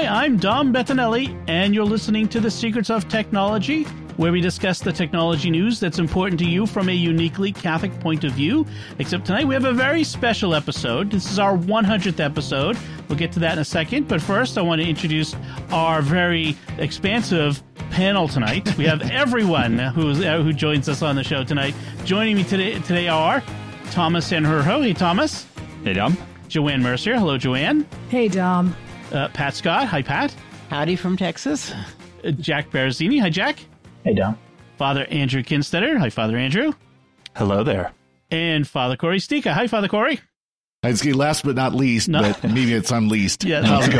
Hi, I'm Dom Bettinelli, and you're listening to The Secrets of Technology, where we discuss the technology news that's important to you from a uniquely Catholic point of view. Except tonight we have a very special episode. This is our 100th episode. We'll get to that in a second. But first, I want to introduce our very expansive panel tonight. We have everyone who's, uh, who joins us on the show tonight. Joining me today, today are Thomas Sanjurjo. Hey, Thomas. Hey, Dom. Joanne Mercier. Hello, Joanne. Hey, Dom. Uh, Pat Scott. Hi, Pat. Howdy from Texas. Uh, Jack Barazini. Hi, Jack. Hey, Dom. Father Andrew Kinstetter. Hi, Father Andrew. Hello there. And Father Cory Sticha. Hi, Father Cory. I'd last but not least, No. but maybe it's unleased. Yeah, How's it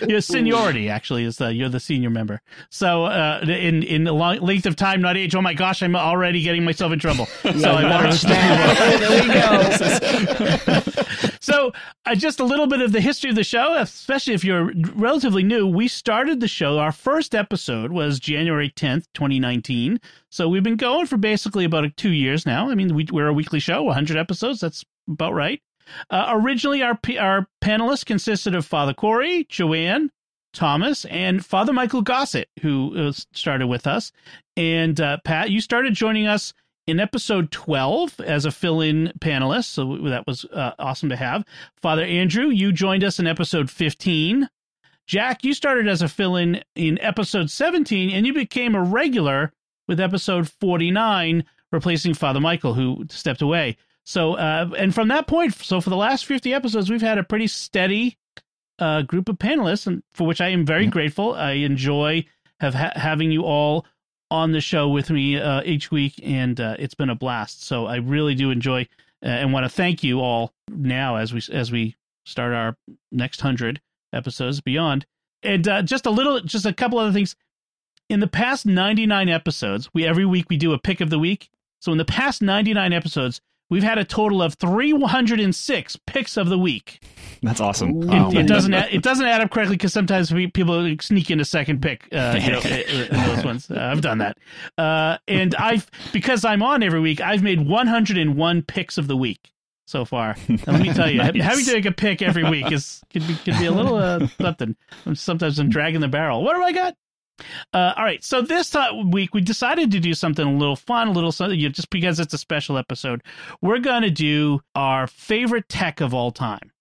going? Your seniority actually is the you're the senior member. So uh, in in a long length of time, not age. Oh my gosh, I'm already getting myself in trouble. so I better Watch that. there we go. So, uh, just a little bit of the history of the show, especially if you're relatively new. We started the show, our first episode was January 10th, 2019. So, we've been going for basically about two years now. I mean, we, we're a weekly show, 100 episodes. That's about right. Uh, originally, our, our panelists consisted of Father Cory, Joanne, Thomas, and Father Michael Gossett, who uh, started with us. And uh, Pat, you started joining us in episode 12 as a fill-in panelist so that was uh, awesome to have father andrew you joined us in episode 15 jack you started as a fill-in in episode 17 and you became a regular with episode 49 replacing father michael who stepped away so uh, and from that point so for the last 50 episodes we've had a pretty steady uh, group of panelists and for which i am very grateful i enjoy have ha- having you all on the show with me uh, each week, and uh, it's been a blast. So I really do enjoy uh, and want to thank you all now as we as we start our next hundred episodes beyond. And uh, just a little, just a couple other things. In the past ninety nine episodes, we every week we do a pick of the week. So in the past ninety nine episodes, we've had a total of three hundred and six picks of the week. That's awesome. It, it doesn't add, it doesn't add up correctly because sometimes we, people sneak in a second pick. Uh, you know, in those ones. Uh, I've done that, uh, and I've because I'm on every week. I've made 101 picks of the week so far. And let me tell you, Nice. having to make a pick every week is could be could be a little uh, something. Sometimes I'm dragging the barrel. What do I got? Uh, all right, so this ti- week we decided to do something a little fun, a little something, you know, just because it's a special episode. We're going to do our favorite tech of all time,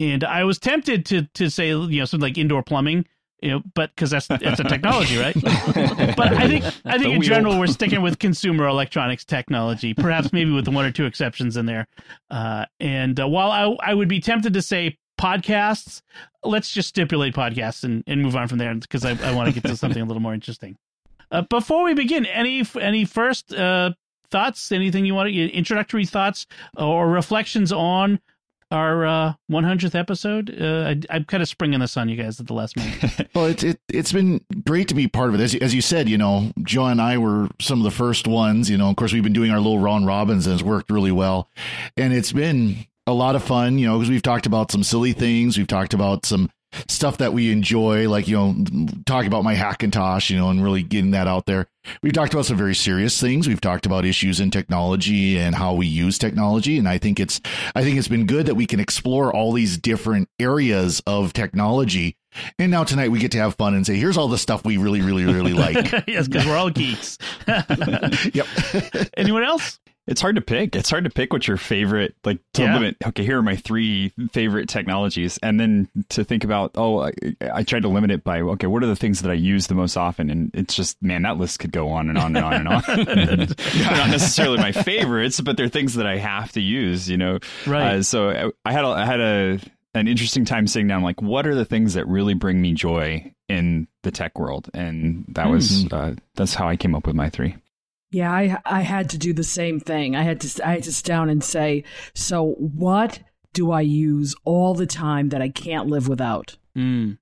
and I was tempted to to say you know something like indoor plumbing, you know, but because that's that's a technology, right? but I think I think in general we're sticking with consumer electronics technology, perhaps maybe with one or two exceptions in there. Uh, and uh, while I I would be tempted to say podcasts, let's just stipulate podcasts and, and move on from there because I, I want to get to something a little more interesting. Uh, before we begin, any any first uh, thoughts? Anything you want to introductory thoughts or reflections on our uh, 100th episode? Uh, I, I'm kind of springing this on you guys at the last minute. well, it's it, it's been great to be part of it. As, you- as you said, you know, Joe and I were some of the first ones. You know, of course, we've been doing our little round robins and it's worked really well. And it's been a lot of fun, you know, because we've talked about some silly things. We've talked about some stuff that we enjoy, like, you know, talking about my Hackintosh, you know, and really getting that out there. We've talked about some very serious things. We've talked about issues in technology and how we use technology. And I think it's, I think it's been good that we can explore all these different areas of technology. And now tonight we get to have fun and say, here's all the stuff we really, really, really like. yes, because we're all geeks. yep. Anyone else? It's hard to pick. It's hard to pick what's your favorite, like to Yeah. limit. Okay, here are my three favorite technologies, and then to think about. Oh, I, I tried to limit it by okay, what are the things that I use the most often? And it's just man, that list could go on and on and on and on. they're not necessarily my favorites, but they're things that I have to use. You know, Right. Uh, so I- I had a, I had a an interesting time sitting down. Like, what are the things that really bring me joy in the tech world? And that was uh, that's how I came up with my three. Yeah, I I had to do the same thing. I had to I had to sit down and say, so what do I use all the time that I can't live without? Mm.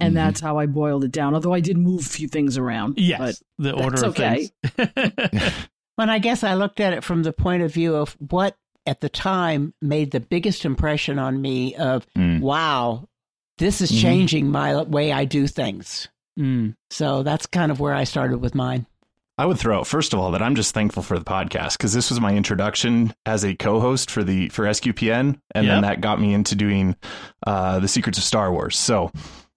and Mhm. that's how I boiled it down. Although I did move a few things around. Yes, the that's order of okay. things. When I guess I looked at it from the point of view of what at the time made the biggest impression on me of Mm. wow, this is Mhm. changing my way I do things. Mm. So that's kind of where I started with mine. I would throw out first of all that I'm just thankful for the podcast because this was my introduction as a co-host for the for SQPN, and Yep. then that got me into doing uh, the Secrets of Star Wars. So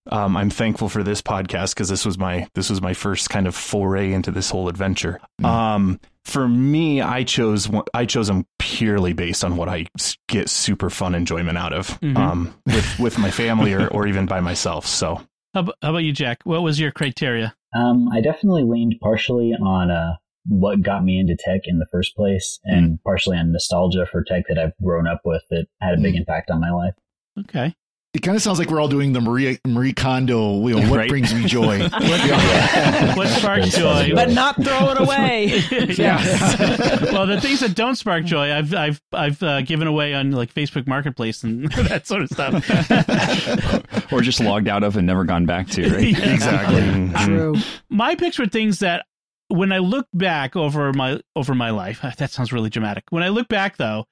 um, I'm thankful for this podcast because this was my this was my first kind of foray into this whole adventure. Um, for me, I chose I chose them purely based on what I get super fun enjoyment out of Mhm. um, with with my family or or even by myself. So how about you, Jack? What was your criteria? Um, I definitely leaned partially on uh, what got me into tech in the first place, and partially on nostalgia for tech that I've grown up with that had a big impact on my life. Okay. It kind of sounds like we're all doing the Marie Marie Kondo. You know, what Right. brings me joy? What sparks joy? But not throw it away. yeah. well, the things that don't spark joy, I've I've I've uh, given away on like Facebook Marketplace and that sort of stuff. or just logged out of and never gone back to, right? Yeah. exactly. Mhm. True. My picks were things that when I look back over my over my life, that sounds really dramatic. When I look back though,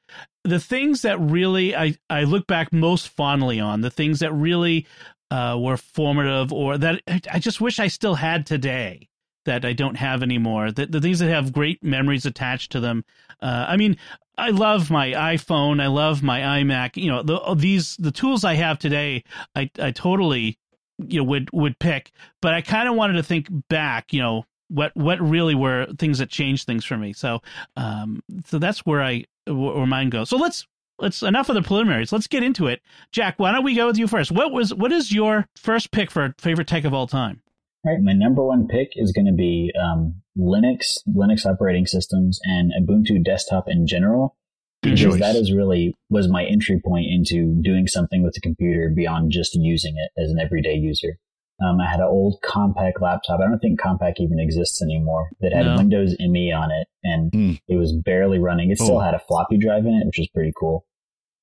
the things that really I I look back most fondly on, the things that really uh, were formative or that I- just wish I still had today that I don't have anymore. The, the things that have great memories attached to them. Uh, I mean, I love my iPhone. I love my iMac. You know, the, these the tools I have today. I I totally you know would would pick, but I kind of wanted to think back. You know, what what really were things that changed things for me. So um so that's where I where mine goes. So let's let's enough of the preliminaries. Let's get into it. Jack, why don't we go with you first? What was what is your first pick for favorite tech of all time? All right, my number one pick is going to be um, Linux, Linux operating systems, and Ubuntu desktop in general, because that is really was my entry point into doing something with the computer beyond just using it as an everyday user. Um, I had an old Compaq laptop. I don't think Compaq even exists anymore. That had No. Windows ME on it, and Mm. it was barely running. It still Oh. had a floppy drive in it, which was pretty cool,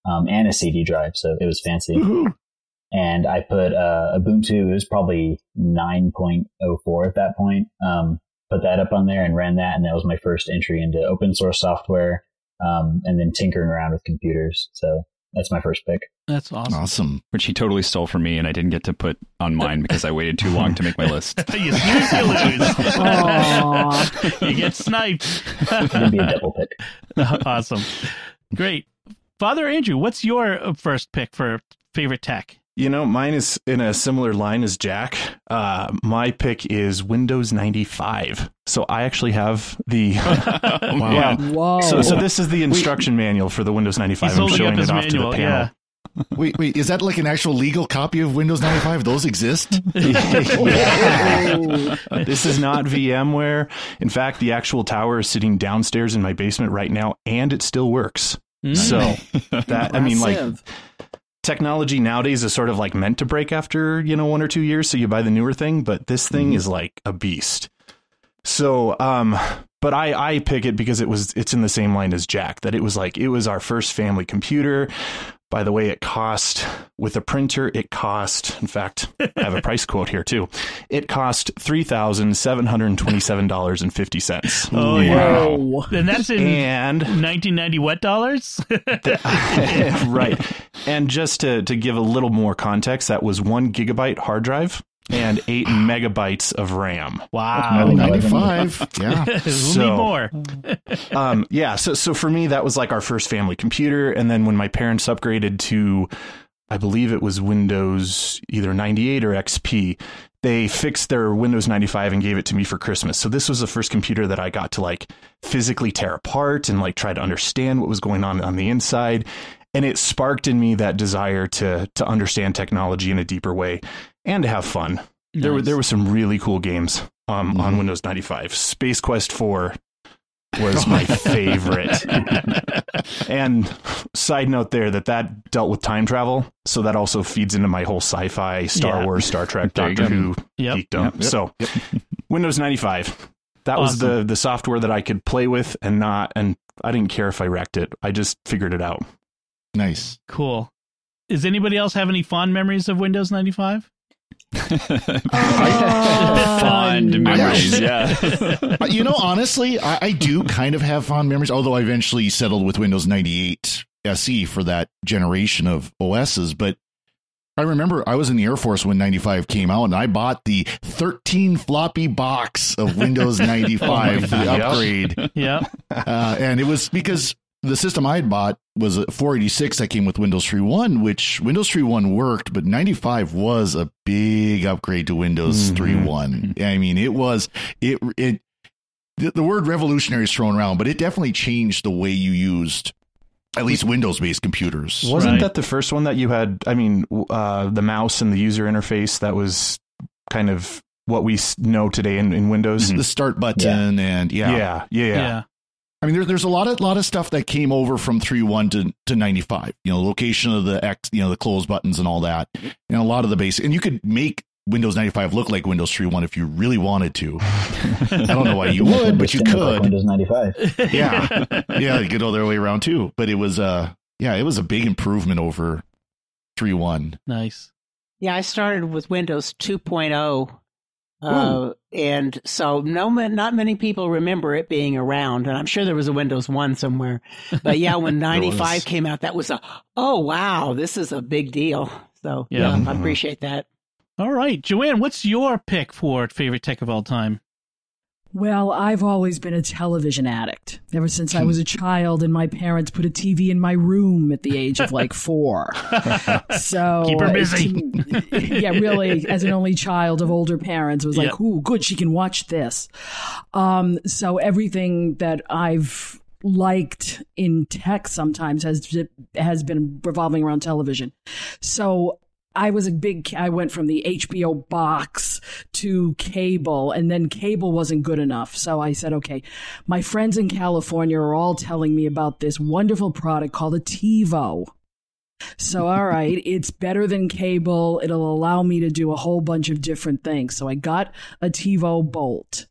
um, and a CD drive, so it was fancy and I put uh, Ubuntu. It was probably 9.04 at that point. Um, put that up on there and ran that, and that was my first entry into open source software, um, and then tinkering around with computers. So that's my first pick. That's awesome. Awesome. Which he totally stole from me, and I didn't get to put on mine because I waited too long to make my list. you snooze, you lose. You get sniped. It'd be a double pick. awesome. Great. Father Andrew, what's your uh, first pick for favorite tech? You know, mine is in a similar line as Jack. Uh, my pick is Windows 95. So I actually have the. Wow. Yeah. Whoa. So, so this is the instruction manual for the Windows 95. I'm showing it off manual. to the panel. Yeah. Wait, wait. Is that like an actual legal copy of Windows 95? Those exist? Yeah. this is not VMware. In fact, the actual tower is sitting downstairs in my basement right now, and it still works. Mm. So that I mean, like Impressive. Technology nowadays is sort of like meant to break after you know one or two years, so you buy the newer thing. But this thing is like a beast. So, um, but I I pick it because it was it's in the same line as Jack that it was like it was our first family computer. By the way, it cost with a printer. It cost, in fact, I have a price quote here too. It cost three thousand seven hundred twenty-seven dollars and fifty cents. Oh, yeah. Whoa. And that's in And 1990 what dollars? right. And just to, to give a little more context, that was one gigabyte hard drive and eight megabytes of RAM. wow. 95. Yeah. So- need more? Um, yeah. So, so for me, that was like our first family computer. And then when my parents upgraded to, I believe it was Windows either 98 or XP, they fixed their Windows 95 and gave it to me for Christmas. So this was the first computer that I got to like physically tear apart and like try to understand what was going on on the inside. And it sparked in me that desire to to understand technology in a deeper way and to have fun. There were there were some really cool games um, on Windows 95. Space Quest 4 was my favorite. and side note there that that dealt with time travel, so that also feeds into my whole sci-fi, Star Yeah. Wars, Star Trek, Doctor. Who Yep. geekdom. Yep, yep, so Windows 95. That was the the software that I could play with and not and I didn't care if I wrecked it. I just figured it out. Nice. Cool. Does anybody else have any fond memories of Windows 95? Fond memories, yeah. Uh, you know, honestly, I, I do kind of have fond memories, although I eventually settled with Windows 98 SE for that generation of OSs. But I remember I was in the Air Force when 95 came out, and I bought the 13 floppy box of Windows 95 for the upgrade. yeah. Uh, and it was because the system I had bought was a 486 that came with Windows 3.1, which Windows 3.1 worked, but 95 was a big upgrade to Windows Mhm. 3.1. I mean, it was it it the, the word revolutionary is thrown around, but it definitely changed the way you used at least Windows-based computers. Wasn't Right. that the first one that you had? I mean, uh, the mouse and the user interface that was kind of what we know today in, in Windows. The start button and Yeah, yeah, yeah. Yeah. I mean, there, there's a lot of lot of stuff that came over from 3.1 to, to 95. You know, location of the X, you know, the close buttons and all that, and a lot of the basic. And you could make Windows 95 look like Windows 3.1 if you really wanted to. I don't know why you would, but you Stand like could. Windows 95. Yeah, yeah, you could go their way around too. But it was, uh, yeah, it was a big improvement over 3.1. Nice. Yeah, I started with Windows 2.0. Uh, and so no, not many people remember it being around, and I'm sure there was a Windows One somewhere. But yeah, when 95 came out, that was a oh wow, this is a big deal. So Yeah. yeah, I appreciate that. All right. Joanne, what's your pick for favorite tech of all time? Well, I've always been a television addict ever since I was a child, and my parents put a TV in my room at the age of like four. So Keep her uh, busy. yeah, really, as an only child of older parents, it was like, Yep. "Ooh, good, she can watch this." Um, so everything that I've liked in tech sometimes has has been revolving around television. So I was a big, I went from the HBO box to cable, and then cable wasn't good enough. So I said, okay, my friends in California are all telling me about this wonderful product called a TiVo. So, all right, it's better than cable. It'll allow me to do a whole bunch of different things. So I got a TiVo Bolt.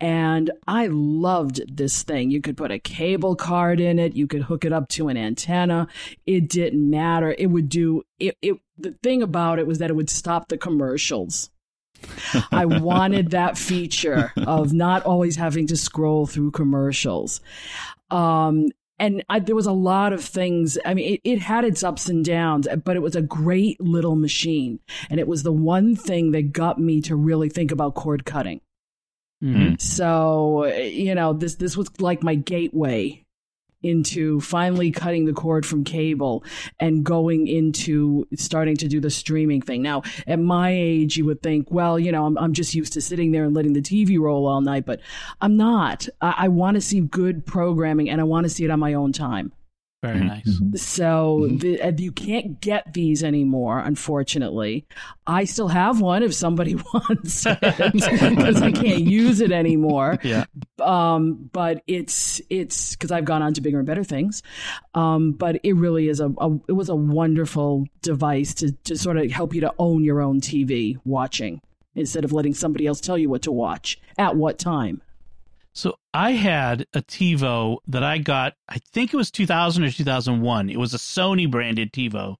And I loved this thing. You could put a cable card in it. You could hook it up to an antenna. It didn't matter. It would do it. it the thing about it was that it would stop the commercials. I wanted that feature of not always having to scroll through commercials. Um, and I, there was a lot of things. I mean, it, it had its ups and downs, but it was a great little machine. And it was the one thing that got me to really think about cord cutting. Mhm. So, you know, this this was like my gateway into finally cutting the cord from cable and going into starting to do the streaming thing. Now, at my age, you would think, well, you know, I'm, I'm just used to sitting there and letting the TV roll all night, but I'm not. I, I want to see good programming and I want to see it on my own time. Very nice. So the, uh, you can't get these anymore, unfortunately. I still have one if somebody wants it because I can't use it anymore. Yeah. Um, but it's it's because I've gone on to bigger and better things. Um, but it really is a, a it was a wonderful device to to sort of help you to own your own TV watching instead of letting somebody else tell you what to watch at what time. So I had a TiVo that I got, I think it was 2000 or 2001. It was a Sony branded TiVo.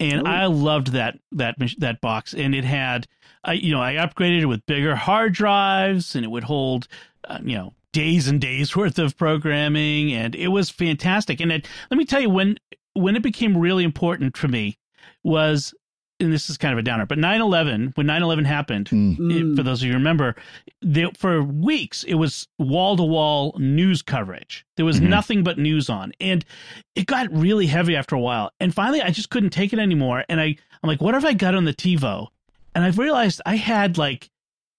And Ooh. I loved that that that box and it had I you know, I upgraded it with bigger hard drives and it would hold uh, you know, days and days worth of programming and it was fantastic. And it, let me tell you when when it became really important for me was and this is kind of a downer, but 9/11, when 9/11 happened, Mm. it- for those of you who remember, there, for weeks it was wall to wall news coverage. There was Mhm. nothing but news on, and it got really heavy after a while. And finally, I just couldn't take it anymore. And I, I'm like, what have I got on the TiVo? And I've realized I had like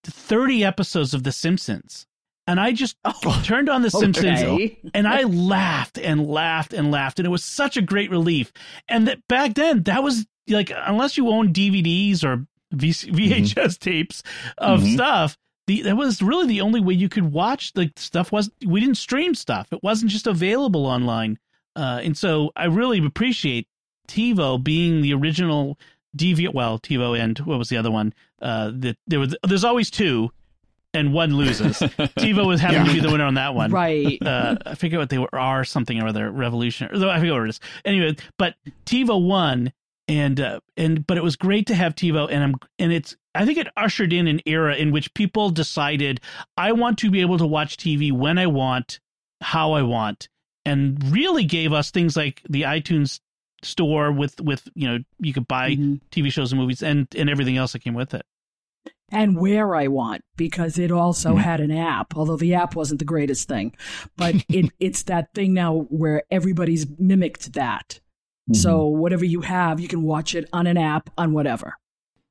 30 episodes of The Simpsons, and I just turned on The Simpsons Okay. and I laughed and laughed and laughed, and it was such a great relief. And that back then, that was like unless you own DVDs or v- VHS tapes of Mhm. stuff, the that was really the only way you could watch the stuff. Was we didn't stream stuff; it wasn't just available online. Uh, and so I really appreciate TiVo being the original DV. Well, TiVo and what was the other one? Uh, that there was. There's always two, and one loses. TiVo was having to be the winner on that one Right. uh, I forget what they were, are something or other, Revolution, or I forget what it is. Anyway, but TiVo won, and uh, and but it was great to have TiVo, and I'm and it's I think it ushered in an era in which people decided I want to be able to watch TV when I want, how I want, and really gave us things like the iTunes store with with you know you could buy Mhm. TV shows and movies and and everything else that came with it. and where I want because it also had an app, although the app wasn't the greatest thing. But it, it's that thing now where everybody's mimicked that. So mm-hmm. whatever you have, you can watch it on an app on whatever.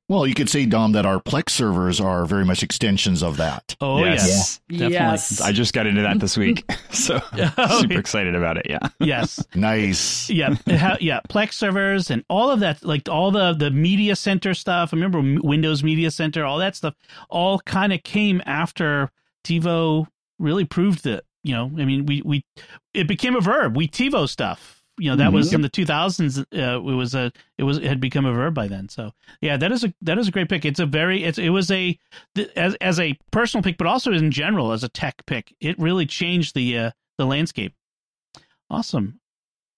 Well, you could say, Dom, that our Plex servers are very much extensions of that. Oh yes, Yes. definitely. Yes. I just got into that this week, so Oh, super excited about it. Yeah. yes. Nice. yeah, ha- yeah, Plex servers and all of that, like all the the media center stuff. I remember Windows Media Center, all that stuff, all kind of came after TiVo really proved that. You know, I mean, we we it became a verb. We TiVo stuff. You know, that was in the 2000s. Uh, it was a it was it had become a verb by then. So yeah, that is a that is a great pick. It's a very it's it was a th- as as a personal pick, but also in general as a tech pick. It really changed the uh, the landscape. Awesome.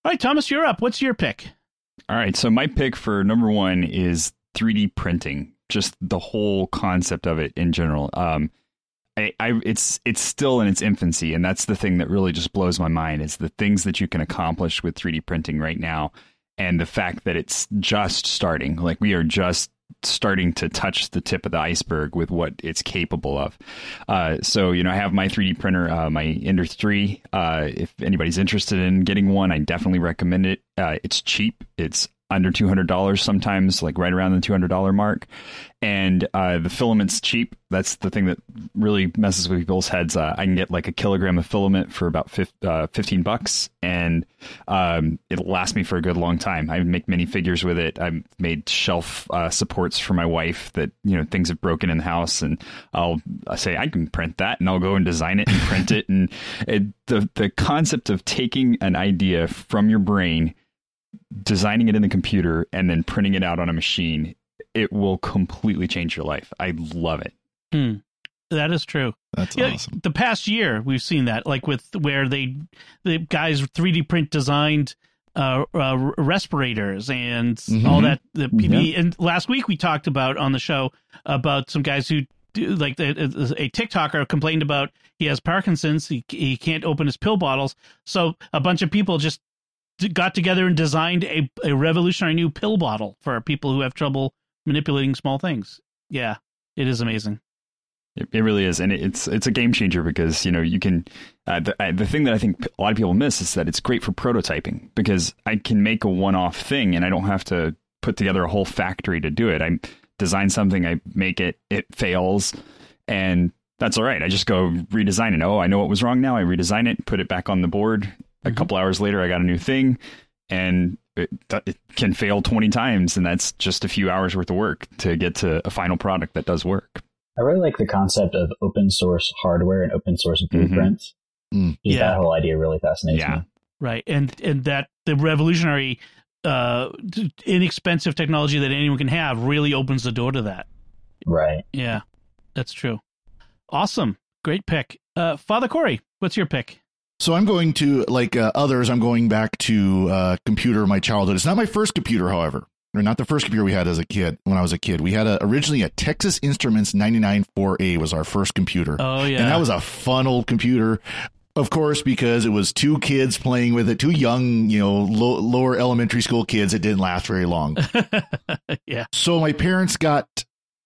All right, Thomas, you're up. What's your pick? All right. So my pick for number one is 3D printing. Just the whole concept of it in general. Um, I, it's it's still in its infancy, and that's the thing that really just blows my mind. Is the things that you can accomplish with 3D printing right now, and the fact that it's just starting. Like we are just starting to touch the tip of the iceberg with what it's capable of. Uh, so you know, I have my 3D printer, uh, my Ender 3. Uh, if anybody's interested in getting one, I definitely recommend it. Uh, it's cheap. It's under two hundred dollars sometimes, like right around the two hundred dollar mark, and uh, the filament's cheap. That's the thing that really messes with people's heads. Uh, I can get like a kilogram of filament for about uh, fifteen bucks, and um, it'll last me for a good long time. I make many figures with it. I've made shelf uh, supports for my wife that you know things have broken in the house, and I'll say I can print that, and I'll go and design it and print it. And it, the the concept of taking an idea from your brain designing it in the computer and then printing it out on a machine, it will completely change your life. I love it. That is true. That's Yeah, awesome. The past year, we've seen that, like with where they, the guys 3D print designed uh, uh, respirators and Mhm. all that. The PPE. And last week we talked about on the show about some guys who do like the, a TikToker complained about he has Parkinson's. He he can't open his pill bottles. So a bunch of people just d- got together and designed a a revolutionary new pill bottle for people who have trouble manipulating small things. Yeah, it is amazing. It, it really is, and it, it's it's a game changer because you know you can. Uh, the uh, the thing that I think a lot of people miss is that it's great for prototyping because I can make a one off thing and I don't have to put together a whole factory to do it. I design something, I make it, it fails, and that's all right. I just go redesign it. Oh, I know what was wrong now. I redesign it, put it back on the board. A couple hours later, I got a new thing, and it, it can fail twenty times, and that's just a few hours worth of work to get to a final product that does work. I really like the concept of open source hardware and open source blueprints. Mm. Just Yeah. That whole idea really fascinates Yeah. me. right and and that the revolutionary uh inexpensive technology that anyone can have really opens the door to that Right. yeah that's true awesome great pick uh father cory what's your pick So I'm going to, like uh, others, I'm going back to uh, computer of my childhood. It's not my first computer, however, or not the first computer we had as a kid. When I was a kid, we had a, originally a Texas Instruments 994A was our first computer, oh yeah and that was a fun old computer. Of course, because it was two kids playing with it, two young, you know, low, lower elementary school kids. It didn't last very long. yeah So my parents got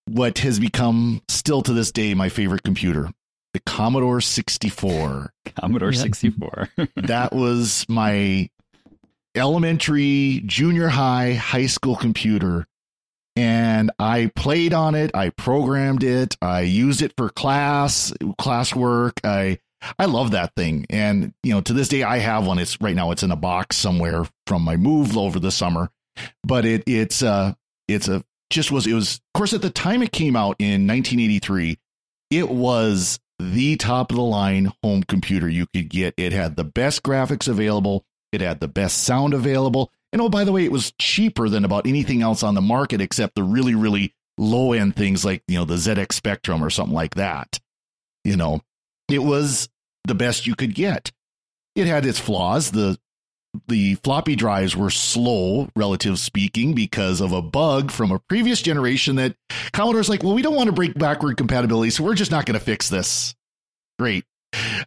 what has become still to this day my favorite computer, the Commodore 64. Commodore 64. that was my elementary, junior high, high school computer. And I played on it. I programmed it. I used it for class, classwork. I, I love that thing. And, you know, to this day, I have one. It's right now, it's in a box somewhere from my move over the summer, but it, it's, uh, it's a, just was, it was, of course, at the time it came out in 1983, it was the top of the line home computer you could get. It had the best graphics available. It had the best sound available. And oh, by the way, it was cheaper than about anything else on the market except the really, really low end things like, you know, the ZX Spectrum or something like that. You know, it was the best you could get. It had its flaws. The the floppy drives were slow, relative speaking, because of a bug from a previous generation that Commodore's like, well, we don't want to break backward compatibility, so we're just not going to fix this. Great.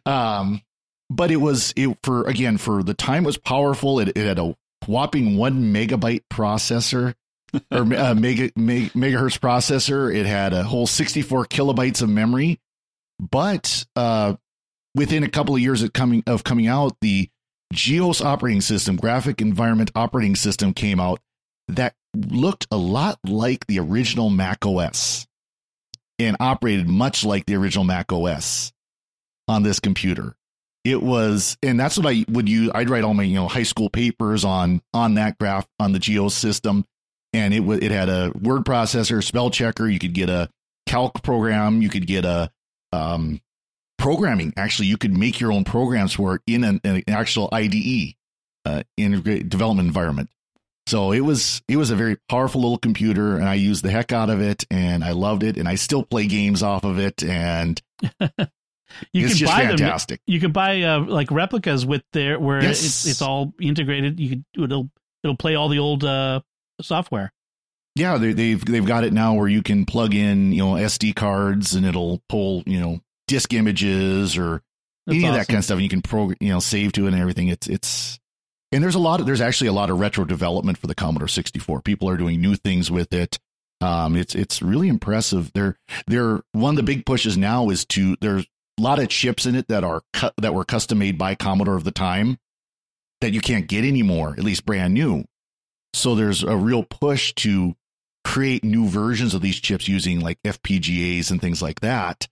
Um, but it was it for again for the time it was powerful. It, it had a whopping one megabyte processor or uh, mega, mega megahertz processor. It had a whole 64 kilobytes of memory, but uh, within a couple of years of coming of coming out, the GEOS operating system, graphic environment operating system, came out that looked a lot like the original Mac OS and operated much like the original Mac OS on this computer. It was, and that's what I would use. I'd write all my you know high school papers on on that graph on the GEOS system, and it was it had a word processor, spell checker. You could get a calc program. You could get a um, programming. Actually, you could make your own programs for it in an, an actual IDE, uh, integrated development environment. So it was it was a very powerful little computer, and I used the heck out of it, and I loved it, and I still play games off of it, and you it's can buy fantastic. them. You can buy uh, like replicas with their where Yes. it's it's all integrated. You could it'll it'll play all the old uh, software. Yeah, they, they've they've got it now where you can plug in you know SD cards, and it'll pull you know disk images or That's any of that kind of stuff, and you can program you know save to it and everything. It's it's and there's a lot of there's actually a lot of retro development for the Commodore 64. People are doing new things with it. Um, it's it's really impressive. They're they're one of the big pushes now is to there's a lot of chips in it that are cut that were custom made by Commodore of the time that you can't get anymore, at least brand new. So there's a real push to create new versions of these chips using like FPGAs and things like that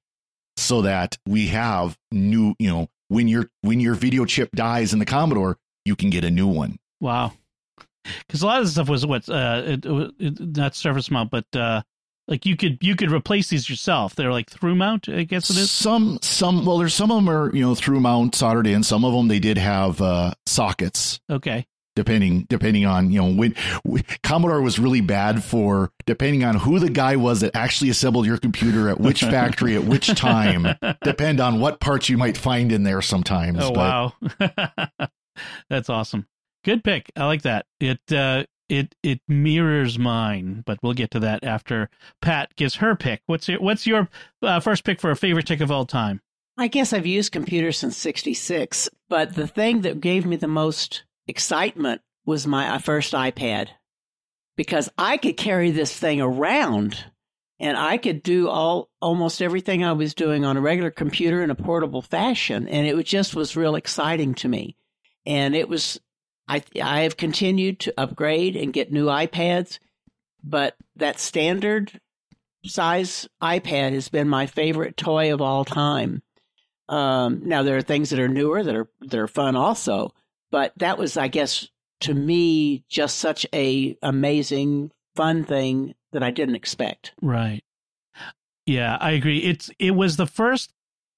so that we have new, you know, when your when your video chip dies in the Commodore, you can get a new one. Wow. Because a lot of the stuff was what uh, it, it, it, not surface mount, but uh, like you could you could replace these yourself. They're like through mount, I guess it is. Some some well, there's some of them are you know through mount soldered in. Some of them they did have uh, sockets. Okay. Depending depending on you know when w- Commodore was really bad for depending on who the guy was that actually assembled your computer at which factory at which time depend on what parts you might find in there sometimes Oh but wow, that's awesome. Good pick. I like that. It uh, it it mirrors mine, but we'll get to that after Pat gives her pick. What's your What's your uh, first pick for a favorite tick of all time? I guess I've used computers since 66, but the thing that gave me the most excitement was my uh, first iPad because I could carry this thing around and I could do all almost everything I was doing on a regular computer in a portable fashion and it just was real exciting to me. And it was I I have continued to upgrade and get new iPads, but that standard size iPad has been my favorite toy of all time. Um, now there are things that are newer that are that are fun also, but that was, I guess, to me, just such a amazing, fun thing that I didn't expect. Right. Yeah, I agree. It's it was the first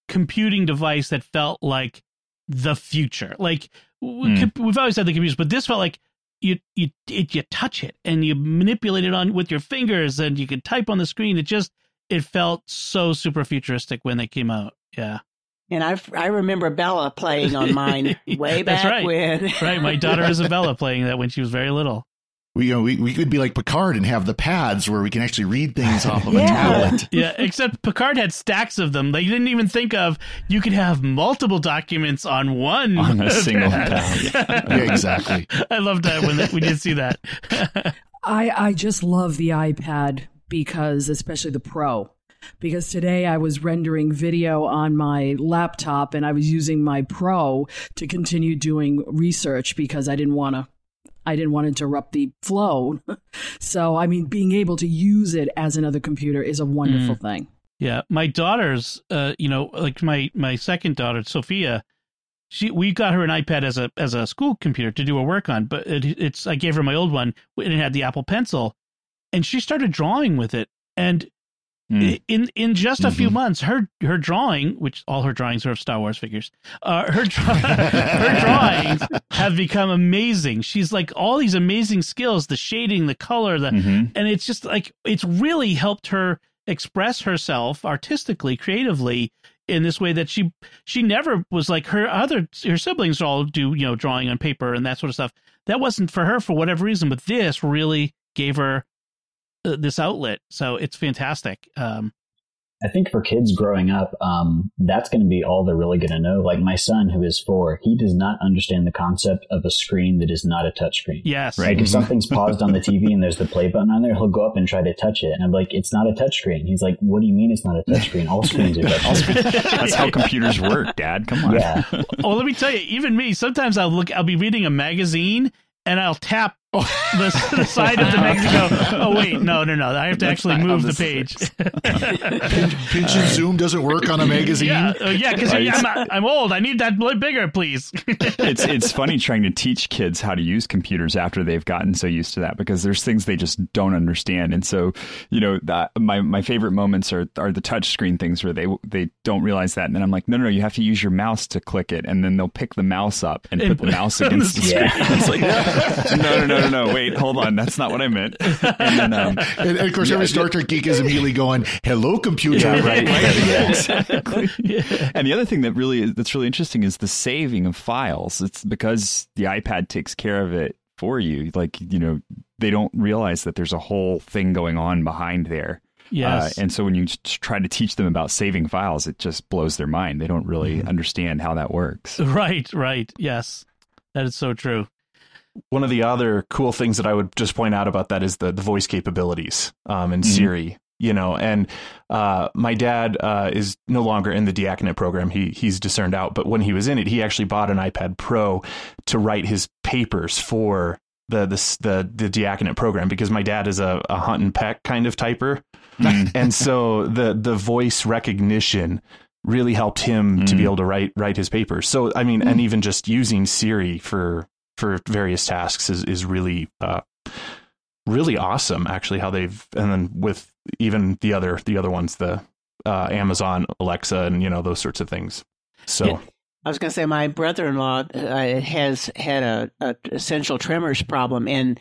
computing device that felt like the future. Like we Mm. we've always had the computers, but this felt like you you it, you touch it and you manipulate it on with your fingers and you could type on the screen. It just it felt so super futuristic when they came out. Yeah. And I I remember Bella playing on mine way back right. when. Right. My daughter Isabella playing that when she was very little. we you know we, we could be like Picard and have the pads where we can actually read things off of a Yeah. tablet Yeah, except Picard had stacks of them. They didn't even think of you could have multiple documents on one On a single pad. yeah exactly I loved that when we did see that. I I just love the iPad because especially the Pro. Because today I was rendering video on my laptop and I was using my Pro to continue doing research because I didn't want to I didn't want to interrupt the flow. so I mean being able to use it as another computer is a wonderful thing. yeah, my daughter's, uh, you know, like my my second daughter, Sophia. She we got her an iPad as a as a school computer to do her work on, but it, it's I gave her my old one and it had the Apple Pencil, and she started drawing with it, and Mm. in in just a few Mhm. months, her her drawing, which all her drawings are of Star Wars figures, uh, her draw- her drawings have become amazing. She's like all these amazing skills, the shading, the color, the Mhm. and it's just like it's really helped her express herself artistically, creatively in this way that she she never was like her other her siblings all do you know drawing on paper and that sort of stuff. That wasn't for her for whatever reason, but this really gave her this outlet. So it's fantastic. Um, I think for kids growing up, um, that's going to be all they're really going to know. Like my son, who is four, he does not understand the concept of a screen that is not a touchscreen. yes, Like if something's paused on the TV and there's the play button on there, he'll go up and try to touch it, and I'm like, "It's not a touchscreen." He's like, "What do you mean it's not a touchscreen? All screens are touchscreens." That's how computers work, Dad. Come on. yeah, Oh, let me tell you, even me, sometimes I'll look, I'll be reading a magazine and I'll tap the, the side of the magazine and go, oh, wait, no, no, no. I have to actually move the page. Pinch and zoom doesn't work on a magazine. yeah, uh, yeah, because Right. I'm, I'm old. I need that bigger, please. it's it's funny trying to teach kids how to use computers after they've gotten so used to that because there's things they just don't understand and so you know that, my my favorite moments are are the touch screen things where they they don't realize that and then I'm like no no no you have to use your mouse to click it and then they'll pick the mouse up and, And put the mouse against the screen Yeah. it's like no no no no no wait hold on that's not what I meant and then um, And, and of course, every Star Trek geek is immediately going, "Hello, computer." yeah, right, right. Yeah. exactly. And the other thing that really is, that's really interesting is the saving of files. It's because the iPad takes care of it for you. Like you know, they don't realize that there's a whole thing going on behind there. yes. Uh, and so when you try to teach them about saving files, it just blows their mind. They don't really understand how that works. right, right. Yes. That is so true. One of the other cool things that I would just point out about that is the, the voice capabilities um, in Siri. You know, and uh, my dad uh, is no longer in the diaconate program. He he's discerned out, but when he was in it, he actually bought an iPad Pro to write his papers for the the the, the diaconate program because my dad is a, a hunt and peck kind of typer, and so the the voice recognition really helped him to be Mm. able to write write his papers. So I mean, and even just using Siri for for various tasks is is really uh, really awesome. Actually, how they've and then with even the other the other ones, the uh, Amazon Alexa, and you know those sorts of things. So Yeah. I was going to say my brother-in-law uh, has had a, a essential tremors problem, and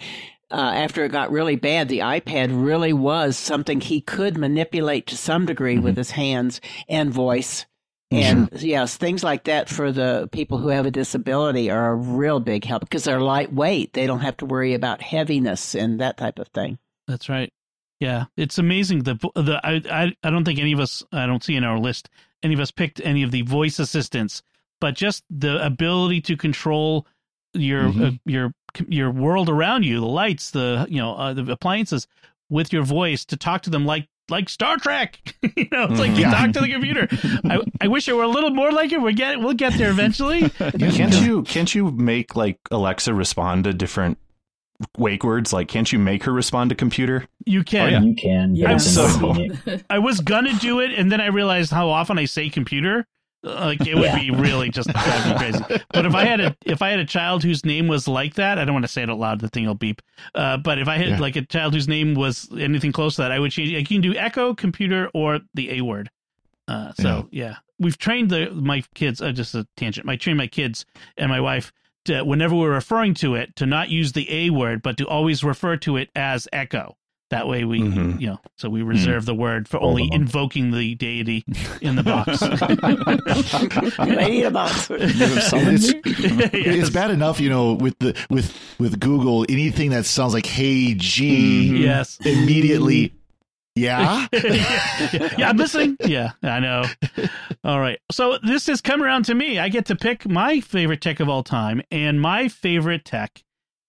uh, after it got really bad, the iPad really was something he could manipulate to some degree with his hands and voice. And yes, things like that for the people who have a disability are a real big help because they're lightweight. They don't have to worry about heaviness and that type of thing. That's right. Yeah, it's amazing. The the I, I I don't think any of us I don't see in our list any of us picked any of the voice assistants, but just the ability to control your uh, your your world around you, the lights, the you know uh, the appliances with your voice to talk to them like like Star Trek. you know, it's like you Yeah. talk to the computer. I I wish it were a little more like it. We get we'll get there eventually. can't you can't you make like Alexa respond to different wake words? Like, can't you make her respond to computer? You can. Oh, yeah. you can. Yeah. So- I was gonna do it, and then I realized how often I say computer. Like it would Yeah. be really just drive me crazy. But if I had a if I had a child whose name was like that, I don't want to say it out loud. The thing will beep. Uh, but if I had Yeah. like a child whose name was anything close to that, I would change. Like you can do echo, computer, or the A word. Uh, so yeah. we've trained the my kids. Uh, just a tangent. I trained my kids and my wife to whenever we're referring to it to not use the A word, but to always refer to it as echo. That way we, Mhm. you know, so we reserve the word for only on. invoking the deity in the box. I need a box. It's, Yes. it's bad enough, you know, with the with with Google, anything that sounds like "Hey G," mm-hmm. Yes. immediately, mm-hmm. yeah. yeah, yeah, I'm listening. Yeah, I know. All right. So this has come around to me. I get to pick my favorite tech of all time, and my favorite tech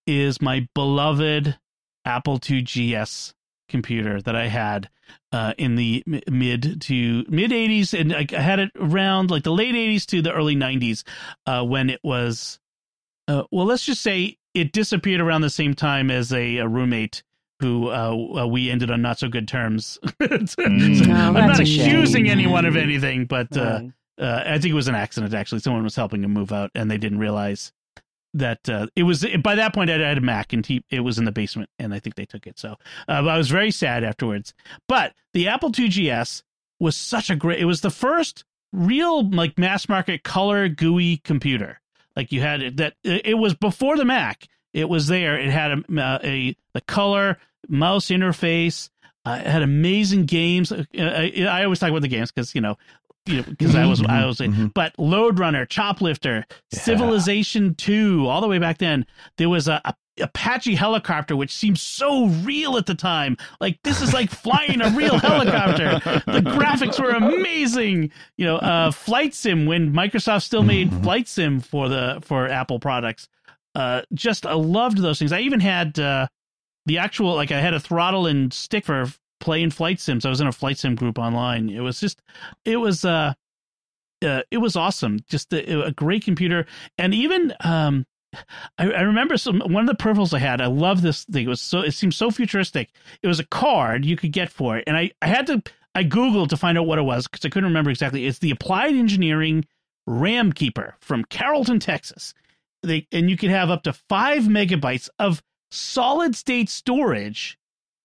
is my beloved Apple IIgs computer that I had uh, in the m- mid to mid 80s, and I I had it around like the late 80s to the early 90s uh, when it was. Uh, well, let's just say it disappeared around the same time as a, a roommate who uh, uh, we ended on not so good terms. Mm. I'm not a shame. accusing anyone of anything, but uh, Right. uh, I think it was an accident. Actually, someone was helping him move out, and they didn't realize that uh, it was. By that point, I had a Mac, and he, it was in the basement, and I think they took it. So uh, I was very sad afterwards. But the Apple IIgs was such a great. It was the first real like mass market color GUI computer. Like you had it that it was before the Mac. It was there. It had a, uh, a the color mouse interface. Uh, it had amazing games. Uh, I, I always talk about the games because you know you know because I was I was Mhm. but Lode Runner, Choplifter, Civilization Two, all the way back then, there was a, a Apache helicopter which seemed so real at the time. Like this is like flying a real helicopter. The graphics were amazing. You know, uh, Flight Sim when Microsoft still made Mhm. Flight Sim for the for Apple products. Uh, just I loved those things. I even had uh, the actual like I had a throttle and stick for playing flight sims. I was in a flight sim group online. It was just it was uh, uh it was awesome. Just a, a great computer and even um I, I remember some one of the peripherals I had. I love this thing. It was so it seemed so futuristic. It was a card you could get for it, and I I had to I googled to find out what it was because I couldn't remember exactly. It's the Applied Engineering RAM Keeper from Carrollton, Texas. They and you could have up to five megabytes of solid state storage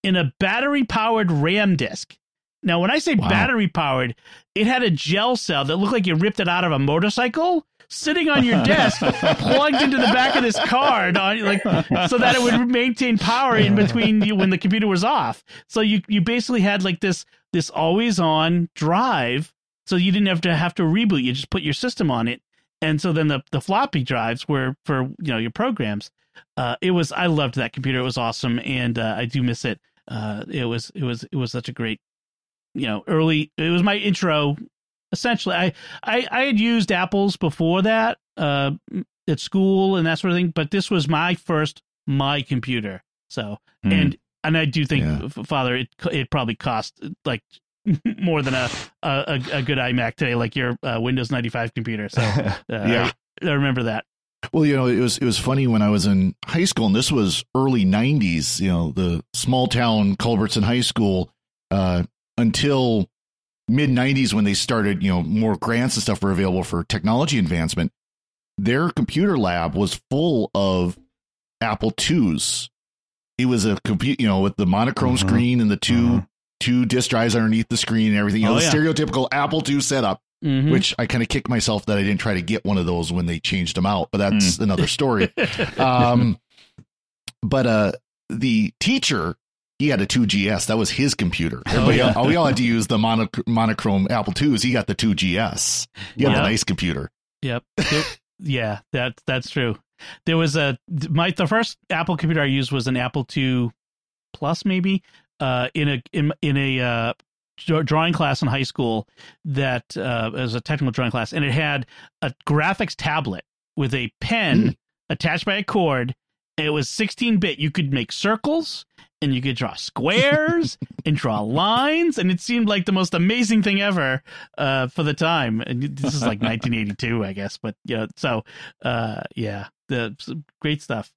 in a battery powered RAM disk. Now, when I say Wow. battery powered, it had a gel cell that looked like you ripped it out of a motorcycle sitting on your desk, plugged into the back of this card, on, like so that it would maintain power in between you when the computer was off. So you you basically had like this this always on drive, so you didn't have to have to reboot. You just put your system on it, and so then the the floppy drives were for you know your programs. Uh, it was I loved that computer. It was awesome, and uh, I do miss it. Uh, it was it was it was such a great you know early. It was my intro. Essentially, I I, I had used apples before that uh, at school and that sort of thing, but this was my first my computer. So Hmm. and and I do think, Yeah. Father, it it probably cost like more than a a, a good iMac today, like your uh, Windows ninety five computer. So uh, Yeah. I, I remember that. Well, you know, it was it was funny when I was in high school, and this was early '90s. You know, the small town Culbertson High School uh, until mid '90s when they started. You know, more grants and stuff were available for technology advancement. Their computer lab was full of Apple IIs. It was a compute, you know, with the monochrome Mhm. screen and the 2 Mhm. two disk drives underneath the screen and everything. You know, Oh, the yeah. stereotypical Apple II setup Mhm. which I kind of kicked myself that I didn't try to get one of those when they changed them out, but that's another story. Um, but uh, the teacher, he had a IIGS. That was his computer. Everybody yeah. we all had to use the mono, monochrome Apple IIs. He got the IIGS. He had a nice computer. Yep. There- yeah, that that's true. There was a my the first Apple computer I used was an Apple II Plus, maybe, uh, in a in in a uh, drawing class in high school that uh, was a technical drawing class, and it had a graphics tablet with a pen attached by a cord. It was 16 bit. You could make circles and you could draw squares and draw lines, and it seemed like the most amazing thing ever uh, for the time. And this is like 1982, I guess. But yeah, so uh, yeah, the great stuff.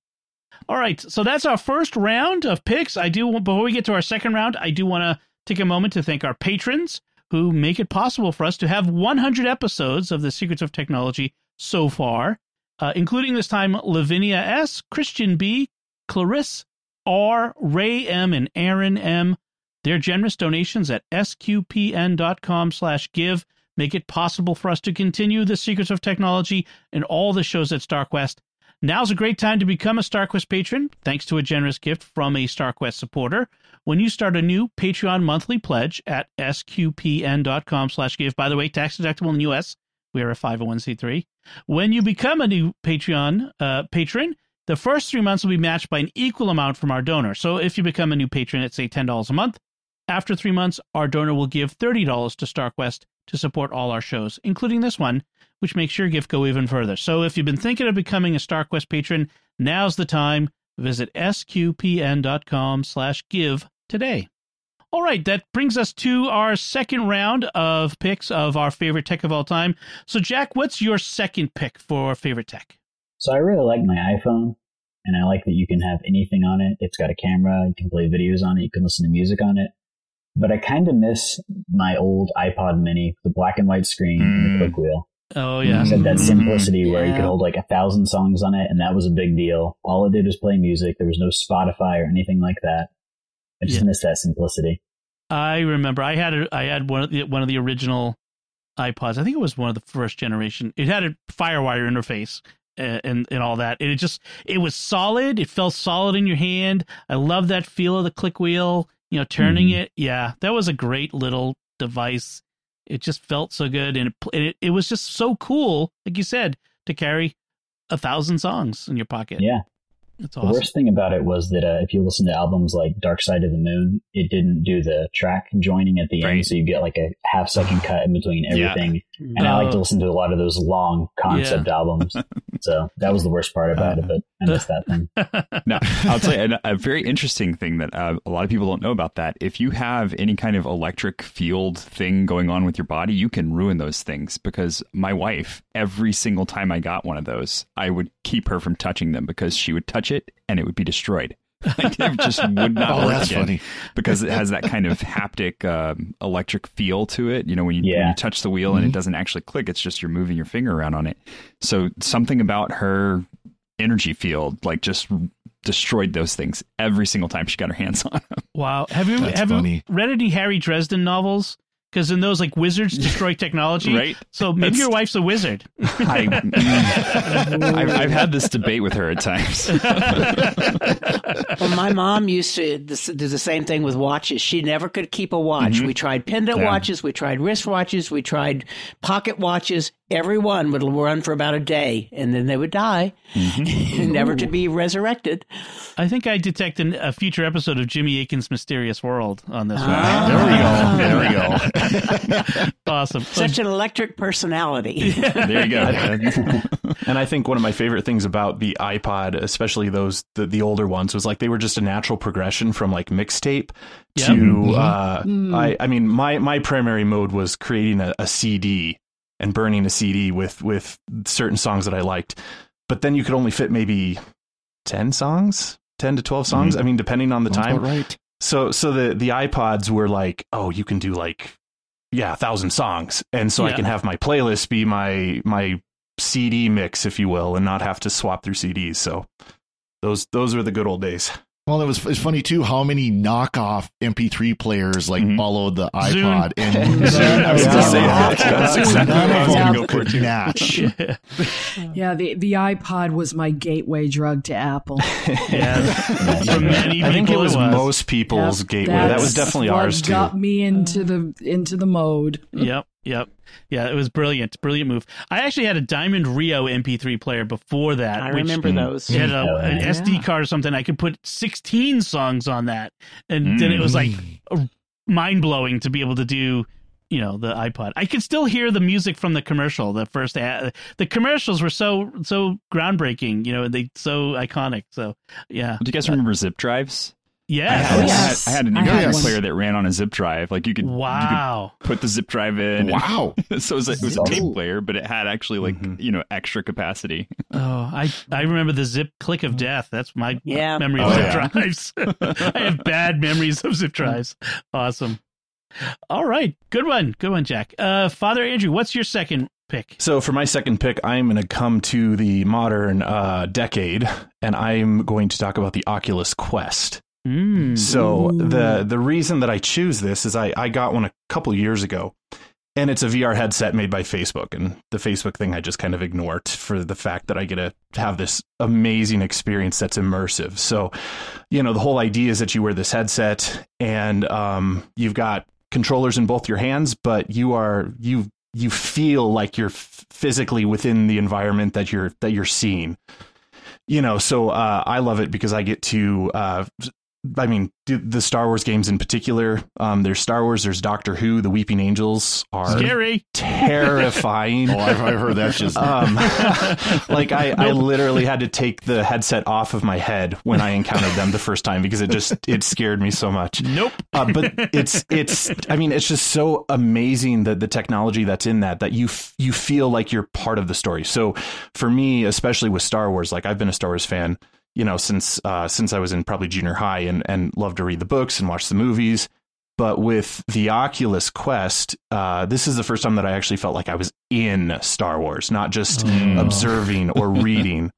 All right, so that's our first round of picks. I do before we get to our second round, I do want to take a moment to thank our patrons who make it possible for us to have 100 episodes of the Secrets of Technology so far, uh, including this time Lavinia S, Christian B, Clarisse R, Ray M, and Aaron M. Their generous donations at sqpn.com slash give make it possible for us to continue the secrets of technology and all the shows at StarQuest. Now's a great time to become a StarQuest patron, thanks to a generous gift from a StarQuest supporter. When you start a new Patreon monthly pledge at sqpn.com slash give, by the way, tax deductible in the U.S., we are a 501c3. When you become a new Patreon uh, patron, the first three months will be matched by an equal amount from our donor. So if you become a new patron at, say, $10 a month, after three months, our donor will give $30 to StarQuest to support all our shows, including this one, which makes your gift go even further. So if you've been thinking of becoming a StarQuest patron, now's the time. Visit sqpn.com slash give today. All right, that brings us to our second round of picks of our favorite tech of all time. So, Jack, what's your second pick for favorite tech? So I really like my iPhone, and I like that you can have anything on it. It's got a camera, you can play videos on it, you can listen to music on it. But I kind of miss my old iPod Mini, the black and white screen and Mm. the click wheel. Oh, yeah. It had that Mhm. simplicity where you could hold like a thousand songs on it, and that was a big deal. All it did was play music. There was no Spotify or anything like that. I just Yeah. miss that simplicity. I remember I had a, I had one of the one of the original iPods. I think it was one of the first generation. It had a FireWire interface uh, and and all that. And it just it was solid. It felt solid in your hand. I love that feel of the click wheel. You know, turning Mhm. it. Yeah, that was a great little device. It just felt so good, and it, and it it was just so cool, like you said, to carry a thousand songs in your pocket. Yeah. That's The worst thing about it was that uh, if you listen to albums like Dark Side of the Moon, it didn't do the track joining at the Right. end, so you get like a half second cut in between Yeah. everything. And I like to listen to a lot of those long concept albums, so that was the worst part about it. But I missed that thing. Now, I'll tell you and a very interesting thing that uh, a lot of people don't know about that. If you have any kind of electric field thing going on with your body, you can ruin those things. Because my wife, every single time I got one of those, I would keep her from touching them because she would touch it and it would be destroyed. Like, it just would not Oh, work that's again funny. because it has that kind of haptic um, electric feel to it. You know, when you, when you touch the wheel and it doesn't actually click, it's just you're moving your finger around on it. So something about her energy field like just destroyed those things every single time she got her hands on them. Wow. Have you That's have funny. you read any Harry Dresden novels? Because in those, like wizards destroy technology, Right. So maybe That's- your wife's a wizard. I, I've, I've had this debate with her at times. Well, my mom used to this- do the same thing with watches. She never could keep a watch. Mm-hmm. We tried pendant Yeah. watches, we tried wrist watches, we tried pocket watches. Every one would run for about a day, and then they would die, never to be resurrected. I think I detect an, a future episode of Jimmy Akin's Mysterious World on this Ah. There we go. There we go. Awesome. Such an electric personality. There you go. And I think one of my favorite things about the iPod, especially those the, the older ones, was like they were just a natural progression from like mixtape Yep. to uh, I I mean my my primary mode was creating a, a CD and burning a CD with with certain songs that I liked, but then you could only fit maybe ten songs, ten to twelve songs. Mm-hmm. I mean, depending on the Sounds time. right. So so the the iPods were like, oh, you can do like yeah, a thousand songs, and so I can have my playlist be my my CD mix, if you will, and not have to swap through CDs. So those those were the good old days. Well, it was it's funny too how many knockoff MP3 players like Mhm. followed the Zune. iPod and Zune, I was None gonna say that. That's exactly what I was gonna go for, too. match. Yeah, the, the iPod was my gateway drug to Apple. yeah, for many I think it people, was, most people's Yep, gateway. That was definitely what ours too. Got me into the into the mode. Yep, yep, yeah. It was brilliant, brilliant move. I actually had a Diamond Rio MP3 player before that. I which remember mm. those. Had a, an yeah. SD card or something. I could put 16 songs on that, and then it was like mm. mind blowing to be able to do. You know the iPod. I could still hear the music from the commercial. The first ad, the commercials were so so groundbreaking. You know, they so iconic. So yeah, Do you guys remember zip drives? I yeah. had, yes. I had, I had an I had MP3 one. player that ran on a zip drive. Like you could, Wow. you could put the zip drive in. and- Wow. so it was, a, it was a tape player, but it had actually like Mhm. you know extra capacity. Oh, I I remember the zip click of death. That's my Yeah. memory of Oh, zip yeah. drives. I have bad memories of zip drives. Awesome. All right, good one, good one, Jack. Uh, Father Andrew, what's your second pick? So for my second pick, I'm going to come to the modern uh, decade, and I'm going to talk about the Oculus Quest. Mm. So Ooh. the the reason that I choose this is I, I got one a couple years ago, and it's a VR headset made by Facebook. And the Facebook thing I just kind of ignored for the fact that I get to have this amazing experience that's immersive. So, you know, the whole idea is that you wear this headset and um, you've got controllers in both your hands, but you are you you feel like you're f- physically within the environment that you're that you're seeing. You know, so uh, I love it because I get to uh, I mean, the, the Star Wars games in particular. Um, there's Star Wars. There's Doctor Who. The Weeping Angels are Scary. terrifying. Oh, I've, I've heard that's just Um, like I, I literally had to take the headset off of my head when I encountered them the first time because it just it scared me so much. Nope. Uh, but it's it's I mean it's just so amazing that the technology that's in that that you f- you feel like you're part of the story. So for me, especially with Star Wars, like I've been a Star Wars fan, you know, since uh, since I was in probably junior high and and love to read the books and watch the movies. But with the Oculus Quest, uh, this is the first time that I actually felt like I was in Star Wars, not just Oh. observing or reading.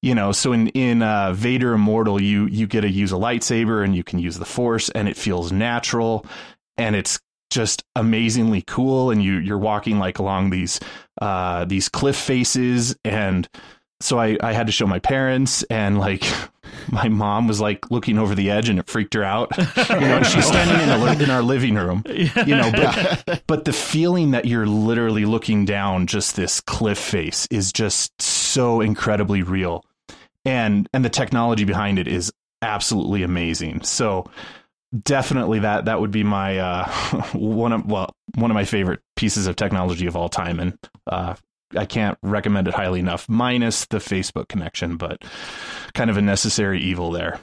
You know, so in in uh, Vader Immortal, you you get to use a lightsaber and you can use the Force, and it feels natural, and it's just amazingly cool. And you you're walking like along these uh, these cliff faces, and so I I had to show my parents, and like my mom was like looking over the edge and it freaked her out. You know, she's standing in, a, in our living room. You know, but but the feeling that you're literally looking down just this cliff face is just so incredibly real, and and the technology behind it is absolutely amazing. So definitely that that would be my uh, one of well one of my favorite pieces of technology of all time, and uh, I can't recommend it highly enough. Minus the Facebook connection, but kind of a necessary evil there.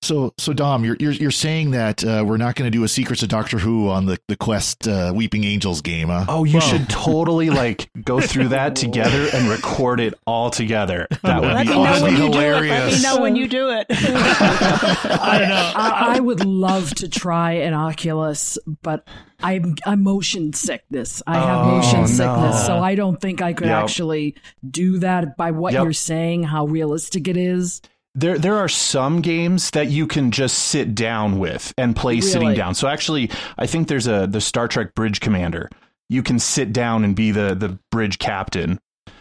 So, so Dom, you're you're, you're saying that uh, we're not going to do a Secrets of Doctor Who on the the Quest uh, Weeping Angels game, huh? Oh, you should totally like go through that together and record it all together. That would Let be me know awesome. when you hilarious. do it. Let me know when you do it. I don't know. I, I would love to try an Oculus, but I'm I'm motion sickness. I have Oh, motion no. sickness, so I don't think I could Yep. actually do that. By what Yep. you're saying, how realistic it is. There, there are some games that you can just sit down with and play sitting down. So actually, I think there's a the Star Trek Bridge Commander. You can sit down and be the the bridge captain.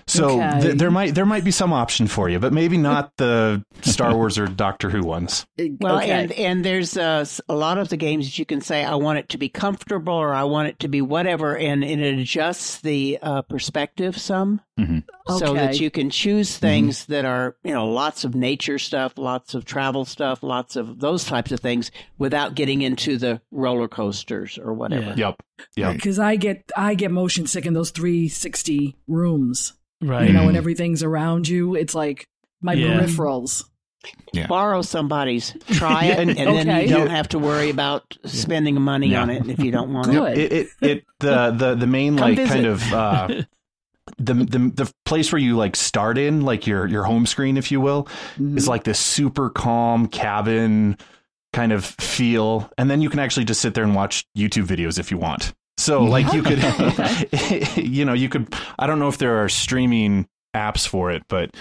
So Okay. th- there might there might be some option for you, but maybe not the Star Wars or Doctor Who ones. Well, okay. and and there's uh, s- a lot of the games that you can say I want it to be comfortable or I want it to be whatever, and, and it adjusts the uh, perspective some, Mhm. so that you can choose things that are you know lots of nature stuff, lots of travel stuff, lots of those types of things without getting into the roller coasters or whatever. Yeah. Yep. Yep. because I get I get motion sick in those 360 rooms. Right. You know, when everything's around you, it's like my Yeah. peripherals. Borrow somebody's, try it, and- and, then you don't have to worry about spending money Yeah. on it if you don't want Good. it. It, it it the the the main like visit. kind of uh the, the the place where you like start in like your your home screen if you will Mm-hmm. is like this super calm cabin kind of feel and then you can actually just sit there and watch YouTube videos if you want. So like you could you know you could I don't know if there are streaming apps for it but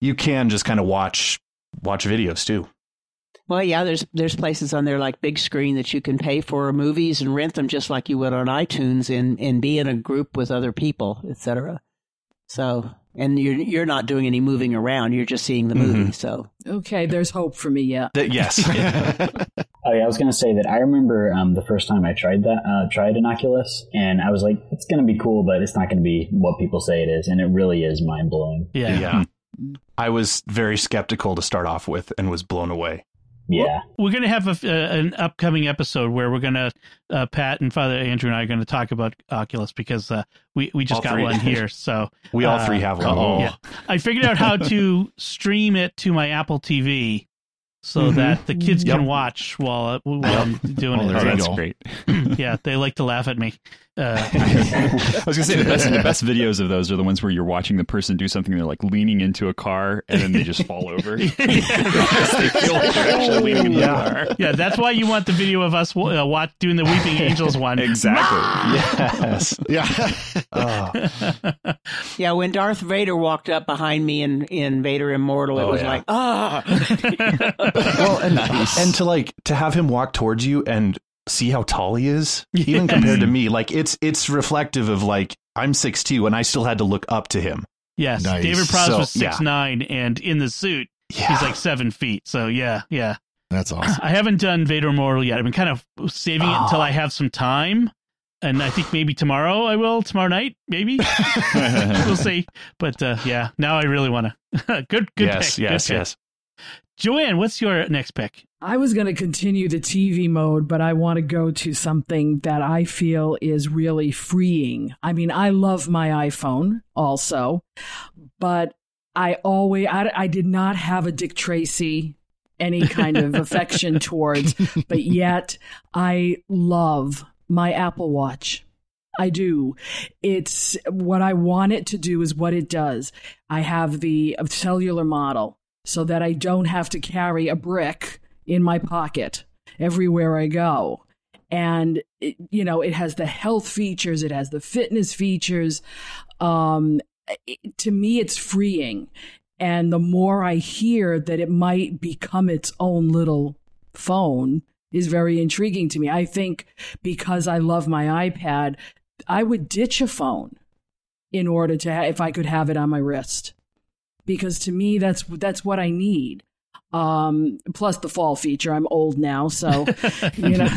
you can just kind of watch watch videos too. Well, yeah, there's there's places on there like big screen that you can pay for movies and rent them just like you would on iTunes and and be in a group with other people, etc. So, and you're you're not doing any moving around; you're just seeing the movie. Mm-hmm. So, Okay, there's hope for me yet. That yes. Oh yeah, I was gonna say that I remember um, the first time I tried that uh, tried an Oculus, and I was like, it's gonna be cool, but it's not gonna be what people say it is, and it really is mind blowing. Yeah. yeah. I was very skeptical to start off with and was blown away. Yeah, We're going to have a, uh, an upcoming episode where we're going to, uh, Pat and Father Andrew and I are going to talk about Oculus because uh, we, we just All got three. one here. So We all Uh, three have one. oh. yeah. I figured out how to stream it to my Apple TV so Mhm. that the kids Yep. can watch while, while I'm doing Oh, it. there Oh, that's great. yeah, they like to laugh at me. Uh, I was gonna say the best, the best videos of those are the ones where you're watching the person do something. They're like leaning into a car and then they just fall over. they feel like they're actually leaning into Yeah. yeah, that's why you want the video of us uh, watch, doing the Weeping Angels one. Exactly. Yes. Yeah. Oh, yeah, when Darth Vader walked up behind me in in Vader Immortal, it Oh, was yeah. like, ah, well, and, and to like to have him walk towards you and see how tall he is, even Yes. compared to me, like it's it's reflective of like I'm six two and I still had to look up to him. Yes, Nice. David Prowse So, was six nine, and in the suit, Yeah. he's like seven feet. So yeah, yeah. That's awesome. I haven't done Vader Immortal yet. I've been kind of saving it until Oh. I have some time, and I think maybe tomorrow I will. Tomorrow night, maybe we'll see. But uh, yeah, now I really want to. good, good yes, pick. yes, good pick. yes. Joanne, what's your next pick? I was going to continue the TV mode, but I want to go to something that I feel is really freeing. I mean, I love my iPhone also, but I always, I, I did not have a Dick Tracy any kind of affection towards, but yet I love my Apple Watch. I do. It's what I want it to do is what it does. I have the cellular model so that I don't have to carry a brick in my pocket everywhere I go. And, it, you know, it has the health features, it has the fitness features. Um, it, to me, it's freeing. And the more I hear that it might become its own little phone is very intriguing to me. I think because I love my iPad, I would ditch a phone in order to ha- if I could have it on my wrist. Because to me that's that's what I need. Um, plus the fall feature. I'm old now, so you know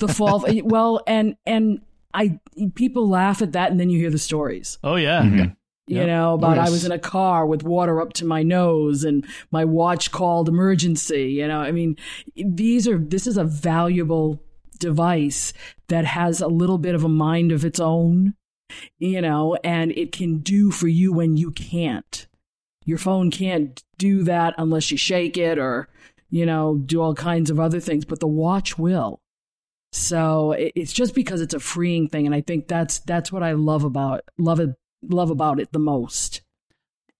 the fall. Well, and and I people laugh at that, and then you hear the stories. Oh yeah. Mhm. You Yep. know about I was in a car with water up to my nose, and my watch called emergency. You know, I mean, these are this is a valuable device that has a little bit of a mind of its own. You know, and it can do for you when you can't. Your phone can't do that unless you shake it or, you know, do all kinds of other things, but the watch will. So it's just because it's a freeing thing, and I think that's that's what I love about love it love about it the most.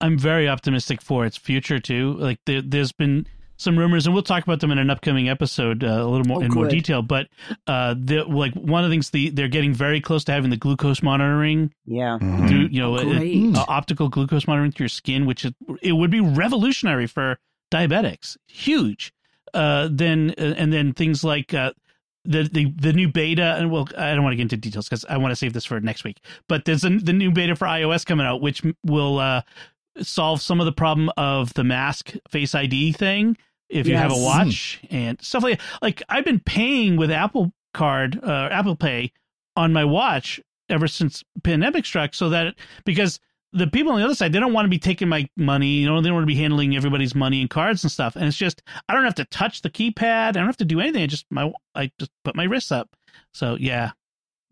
I'm very optimistic for its future too. Like there, there's been some rumors, and we'll talk about them in an upcoming episode uh, a little more Oh, in more detail. But uh, the, like one of the things the, they're getting very close to having the glucose monitoring Yeah. Mhm. through you know great. uh, optical glucose monitoring through your skin, which it, it would be revolutionary for diabetics. Huge. Uh, then uh, and then things like uh, the the the new beta, and well, I don't want to get into details because I want to save this for next week. But there's a, the new beta for iOS coming out, which will uh, solve some of the problem of the mask Face ID thing if you have a watch and stuff like like I've been paying with Apple Card, uh, Apple Pay on my watch ever since pandemic struck, so that because the people on the other side they don't want to be taking my money, you know, they don't want to be handling everybody's money and cards and stuff, and it's just I don't have to touch the keypad, I don't have to do anything. I just my I just put my wrists up. So yeah,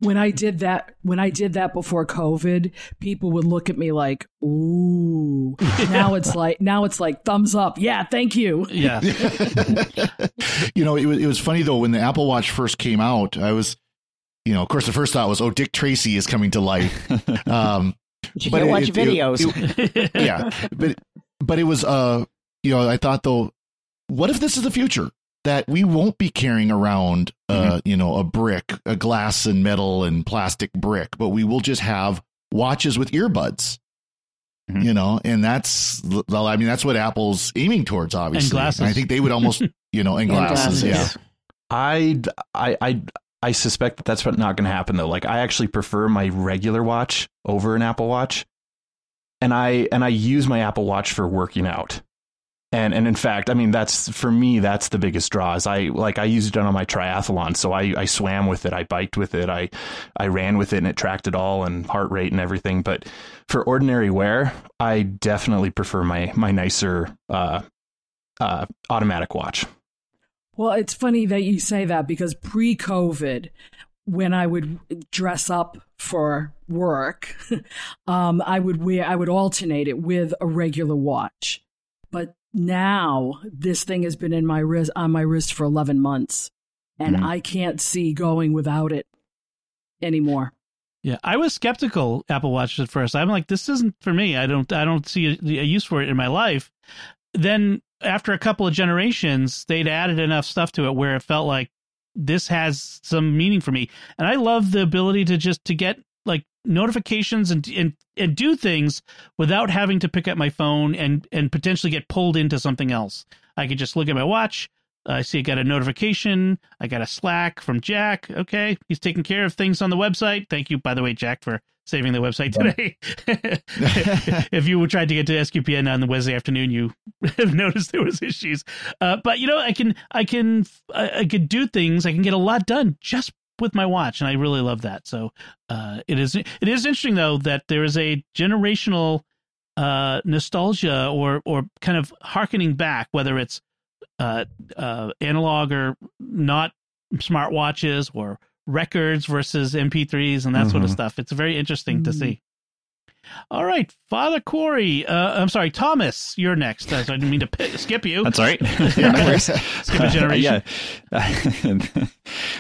When I did that, when I did that before COVID, people would look at me like, "Ooh." now it's like, now it's like thumbs up. Yeah, thank you. yeah, you know, it was it was funny though when the Apple Watch first came out. I was, you know, of course, the first thought was, "Oh, Dick Tracy is coming to life." Um, You But can it- watch it- videos. it- yeah, but but it was uh, you know, I thought though, what if this is the future that we won't be carrying around uh, you know, a brick, a glass and metal and plastic brick, but we will just have watches with earbuds. Mhm. You know, and that's well, I mean, that's what Apple's aiming towards, obviously. And glasses. I think they would almost, you know, and And glasses, yeah. I, I, I, I suspect that that's what not going to happen though. Like I actually prefer my regular watch over an Apple Watch, and I and I use my Apple Watch for working out. And and in fact, I mean that's for me that's the biggest draw. Is I like I used it on my triathlon, so I I swam with it, I biked with it, I I ran with it, and it tracked it all and heart rate and everything. But for ordinary wear, I definitely prefer my my nicer uh, uh, automatic watch. Well, it's funny that you say that because pre COVID, when I would dress up for work, um, I would wear, I would alternate it with a regular watch. But now this thing has been in my wrist, on my wrist for 11 months, and Mhm. I can't see going without it anymore. Yeah, I was skeptical Apple Watch at first. I'm like, this isn't for me. I don't, I don't see a, a use for it in my life. Then after a couple of generations, they'd added enough stuff to it where it felt like this has some meaning for me. And I love the ability to just to get like notifications and and and do things without having to pick up my phone and and potentially get pulled into something else. I could just look at my watch. I see I got a notification. I got a Slack from Jack. Okay, he's taking care of things on the website. Thank you, by the way, Jack, for saving the website today. if you tried to get to SQPN on the Wednesday afternoon, you have noticed there was issues. Uh, but you know, I can, I can, I, I could do things. I can get a lot done just with my watch, and I really love that. So uh, it is, it is interesting though that there is a generational uh, nostalgia or or kind of harkening back, whether it's uh, uh, analog or not smartwatches or records versus MP3s and that sort of Mhm. stuff. It's very interesting to Mm. see. All right, Father Cory. Uh, I'm sorry, Thomas. You're next. Uh, I didn't mean to p- skip you. That's all right. Yeah, no worries. Skip a generation. yeah.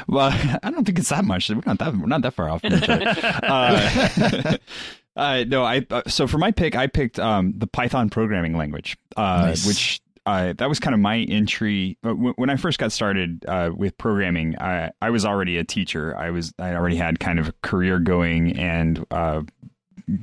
well, I don't think it's that much. We're not that we're not that far off from each other. Uh, uh, no, I uh, so for my pick, I picked um, the Python programming language, uh, Nice. which uh, that was kind of my entry uh, w- when I first got started uh, with programming. I I was already a teacher. I was I already had kind of a career going and. Uh,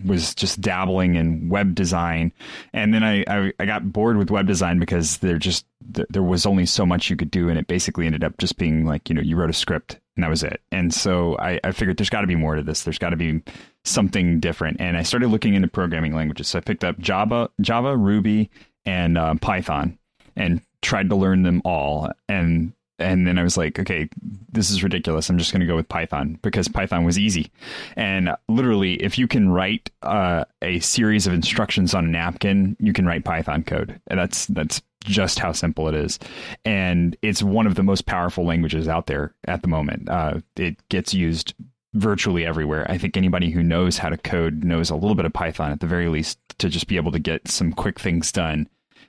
was just dabbling in web design. And then I, I I got bored with web design because there just th- there was only so much you could do and it basically ended up just being like you know you wrote a script and that was it. And so I, I figured there's got to be more to this. There's got to be something different. And I started looking into programming languages. So I picked up Java Java Ruby and uh, Python and tried to learn them all, and and then I was like, okay, this is ridiculous. I'm just going to go with Python because Python was easy. And literally, if you can write uh, a series of instructions on a napkin, you can write Python code. And that's that's just how simple it is. And it's one of the most powerful languages out there at the moment. Uh, it gets used virtually everywhere. I think anybody who knows how to code knows a little bit of Python at the very least to just be able to get some quick things done.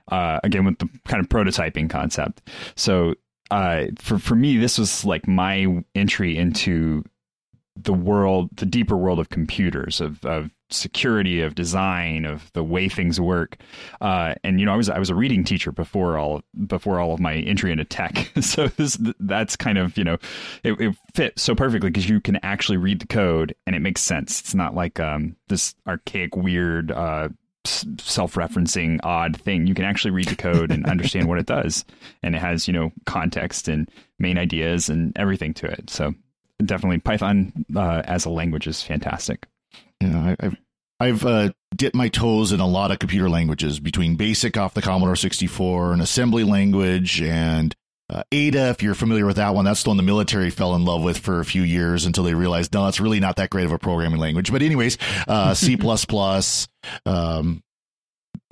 Uh, again, with the kind of prototyping concept. So uh, for for me, this was like my entry into the world, the deeper world of computers, of of security, of design, of the way things work. Uh, and you know, I was I was a reading teacher before all before all of my entry into tech, so this that's kind of you know, it, it fit so perfectly because you can actually read the code and it makes sense. It's not like um, this archaic, weird. Uh, self-referencing odd thing. You can actually read the code and understand what it does. And it has you know context and main ideas and everything to it. So definitely python uh, as a language is fantastic. Yeah I, have I've uh, dipped my toes in a lot of computer languages between BASIC off the Commodore 64, and assembly language, and uh, Ada, if you're familiar with that one, that's the one the military fell in love with for a few years until they realized, no, it's really not that great of a programming language. But anyways, uh, C++, um,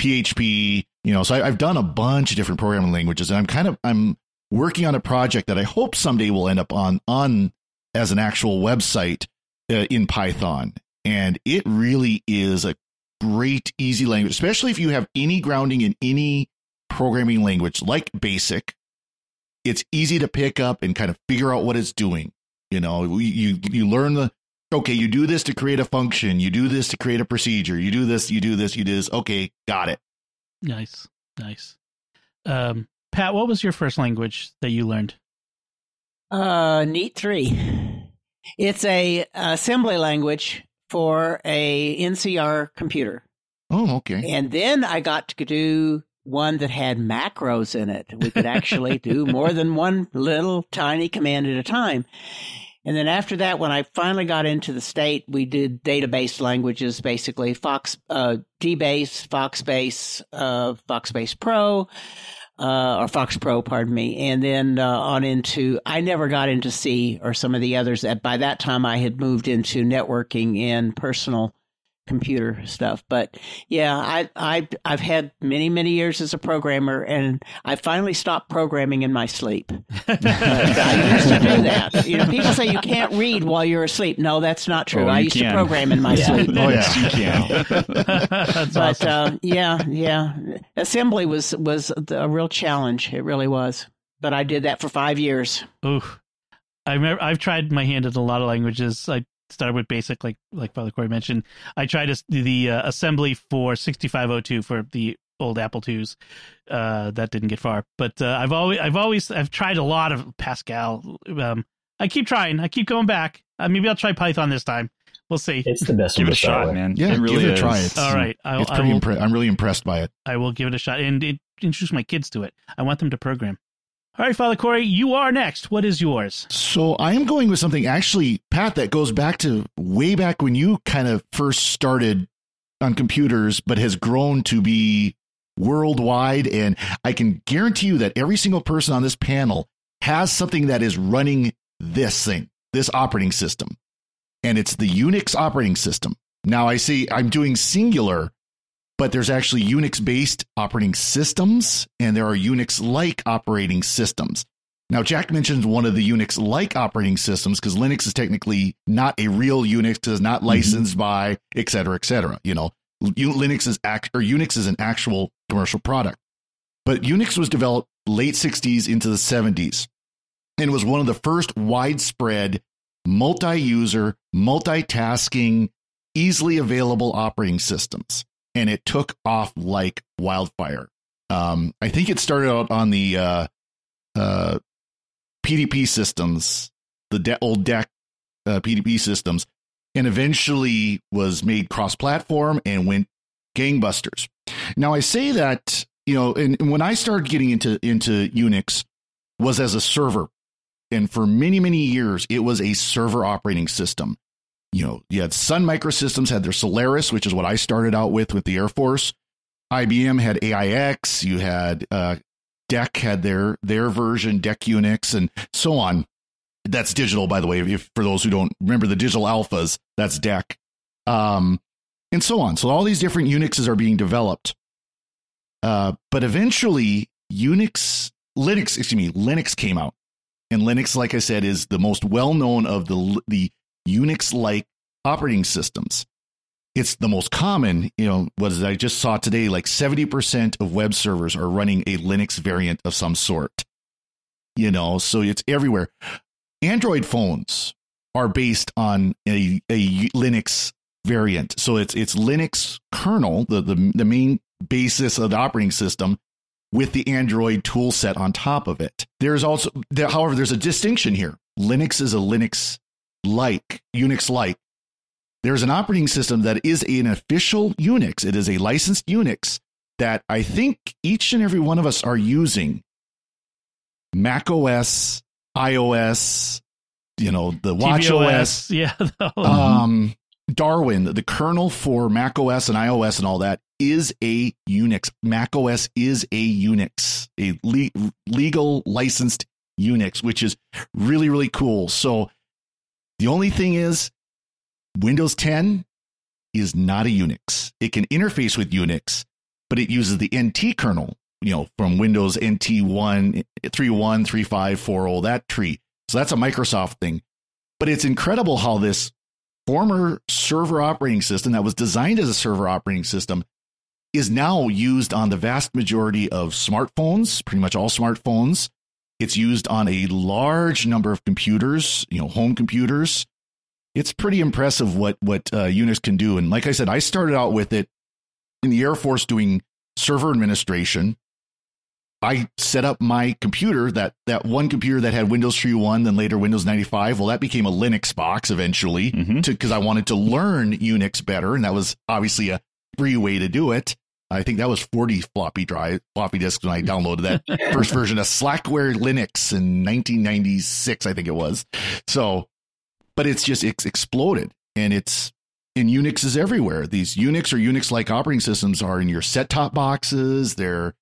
PHP, you know, so I, I've done a bunch of different programming languages and I'm kind of, I'm working on a project that I hope someday will end up on, on as an actual website uh, in Python. And it really is a great, easy language, especially if you have any grounding in any programming language like BASIC it's easy to pick up and kind of figure out what it's doing. You know, you you learn the okay, you do this to create a function, you do this to create a procedure, you do this, you do this, you do this. Okay, got it. Nice, nice. Um, Pat, what was your first language that you learned? Uh, Neat three. It's a assembly language for a NCR computer. Oh, okay. And then I got to do one that had macros in it. We could actually do more than one little tiny command at a time. And then after that, when I finally got into the state, we did database languages, basically Fox, uh, DBase, Foxbase, uh, Foxbase Pro, uh, or Fox Pro, pardon me. And then, uh, on into, I never got into C or some of the others that by that time I had moved into networking and personal computer stuff. But yeah, I I I've had many many years as a programmer, and I finally stopped programming in my sleep. I used to do that. You know, people say you can't read while you're asleep. No, that's not true. Oh, I used can. to program in my Yeah. sleep. Oh yeah. you can But awesome. uh, yeah, yeah, assembly was was a real challenge. It really was. But I did that for five years. Oof. I remember I've tried my hand at a lot of languages. I started with basic, like like Father Cory mentioned. I tried to, the uh, assembly for 6502 for the old Apple IIs. Uh, that didn't get far, but uh, I've always I've always I've tried a lot of Pascal. Um, I keep trying. I keep going back. Uh, maybe I'll try Python this time. We'll see. It's the best give one it a shot with. man Yeah, it really give it a try. It's, All right, I, it's I pretty will. impre- I'm really impressed by it. I will give it a shot and it, introduce my kids to it. I want them to program. All right, Father Cory, you are next. What is yours? So I am going with something actually, Pat, that goes back to way back when you kind of first started on computers, but has grown to be worldwide. And I can guarantee you that every single person on this panel has something that is running this thing, this operating system. And it's the Unix operating system. Now I see I'm doing singular, but there's actually Unix based operating systems and there are Unix like operating systems. Now, Jack mentioned one of the Unix like operating systems because Linux is technically not a real Unix, is not mm-hmm. licensed by, et cetera, et cetera. You know, Linux is act or Unix is an actual commercial product. But Unix was developed late 60s into the 70s and was one of the first widespread multi user, multitasking, easily available operating systems. And it took off like wildfire. Um, I think it started out on the uh, uh, PDP systems, the de- old DEC uh, PDP systems, and eventually was made cross platform and went gangbusters. Now, I say that, you know, and, and when I started getting into, into Unix was as a server. And for many, many years, it was a server operating system. You know, you had Sun Microsystems had their Solaris, which is what I started out with with the Air Force. IBM had AIX. You had uh, DEC had their their version, DEC Unix, and so on. That's digital, by the way. If for those who don't remember the digital alphas, that's DEC, um, and so on. So all these different Unixes are being developed. Uh, but eventually, Unix, Linux, excuse me, Linux came out, and Linux, like I said, is the most well known of the the Unix like operating systems. It's the most common, you know, what I just saw today, like 70% of web servers are running a Linux variant of some sort. You know, so it's everywhere. Android phones are based on a, a Linux variant. So it's it's Linux kernel, the, the the main basis of the operating system, with the Android tool set on top of it. There's also, however, there's a distinction here. Linux is a Linux like, Unix like. There's an operating system that is an official Unix. It is a licensed Unix that I think each and every one of us are using. Mac OS, iOS, you know, the Watch TVOS, OS, Yeah. um, Darwin, the kernel for Mac OS and iOS and all that is a Unix. Mac OS is a Unix, a le- legal licensed Unix, which is really, really cool. So the only thing is, Windows 10 is not a Unix. It can interface with Unix, but it uses the NT kernel, you know, from Windows NT 1, 3.1, 3.5, 4.0, that tree. So that's a Microsoft thing. But it's incredible how this former server operating system that was designed as a server operating system is now used on the vast majority of smartphones, pretty much all smartphones. It's used on a large number of computers, you know, home computers. It's pretty impressive what what uh, Unix can do. And like I said, I started out with it in the Air Force doing server administration. I set up my computer that that one computer that had Windows 3.1, then later Windows 95. Well, that became a Linux box eventually because I wanted to learn Unix better, and that was obviously a free way to do it. I think that was 40 floppy drive floppy disks when I downloaded that first version of Slackware Linux in 1996, I think it was. So, but it's just it's exploded, and it's in Unix is everywhere. These Unix or Unix like operating systems are in your set top boxes. They're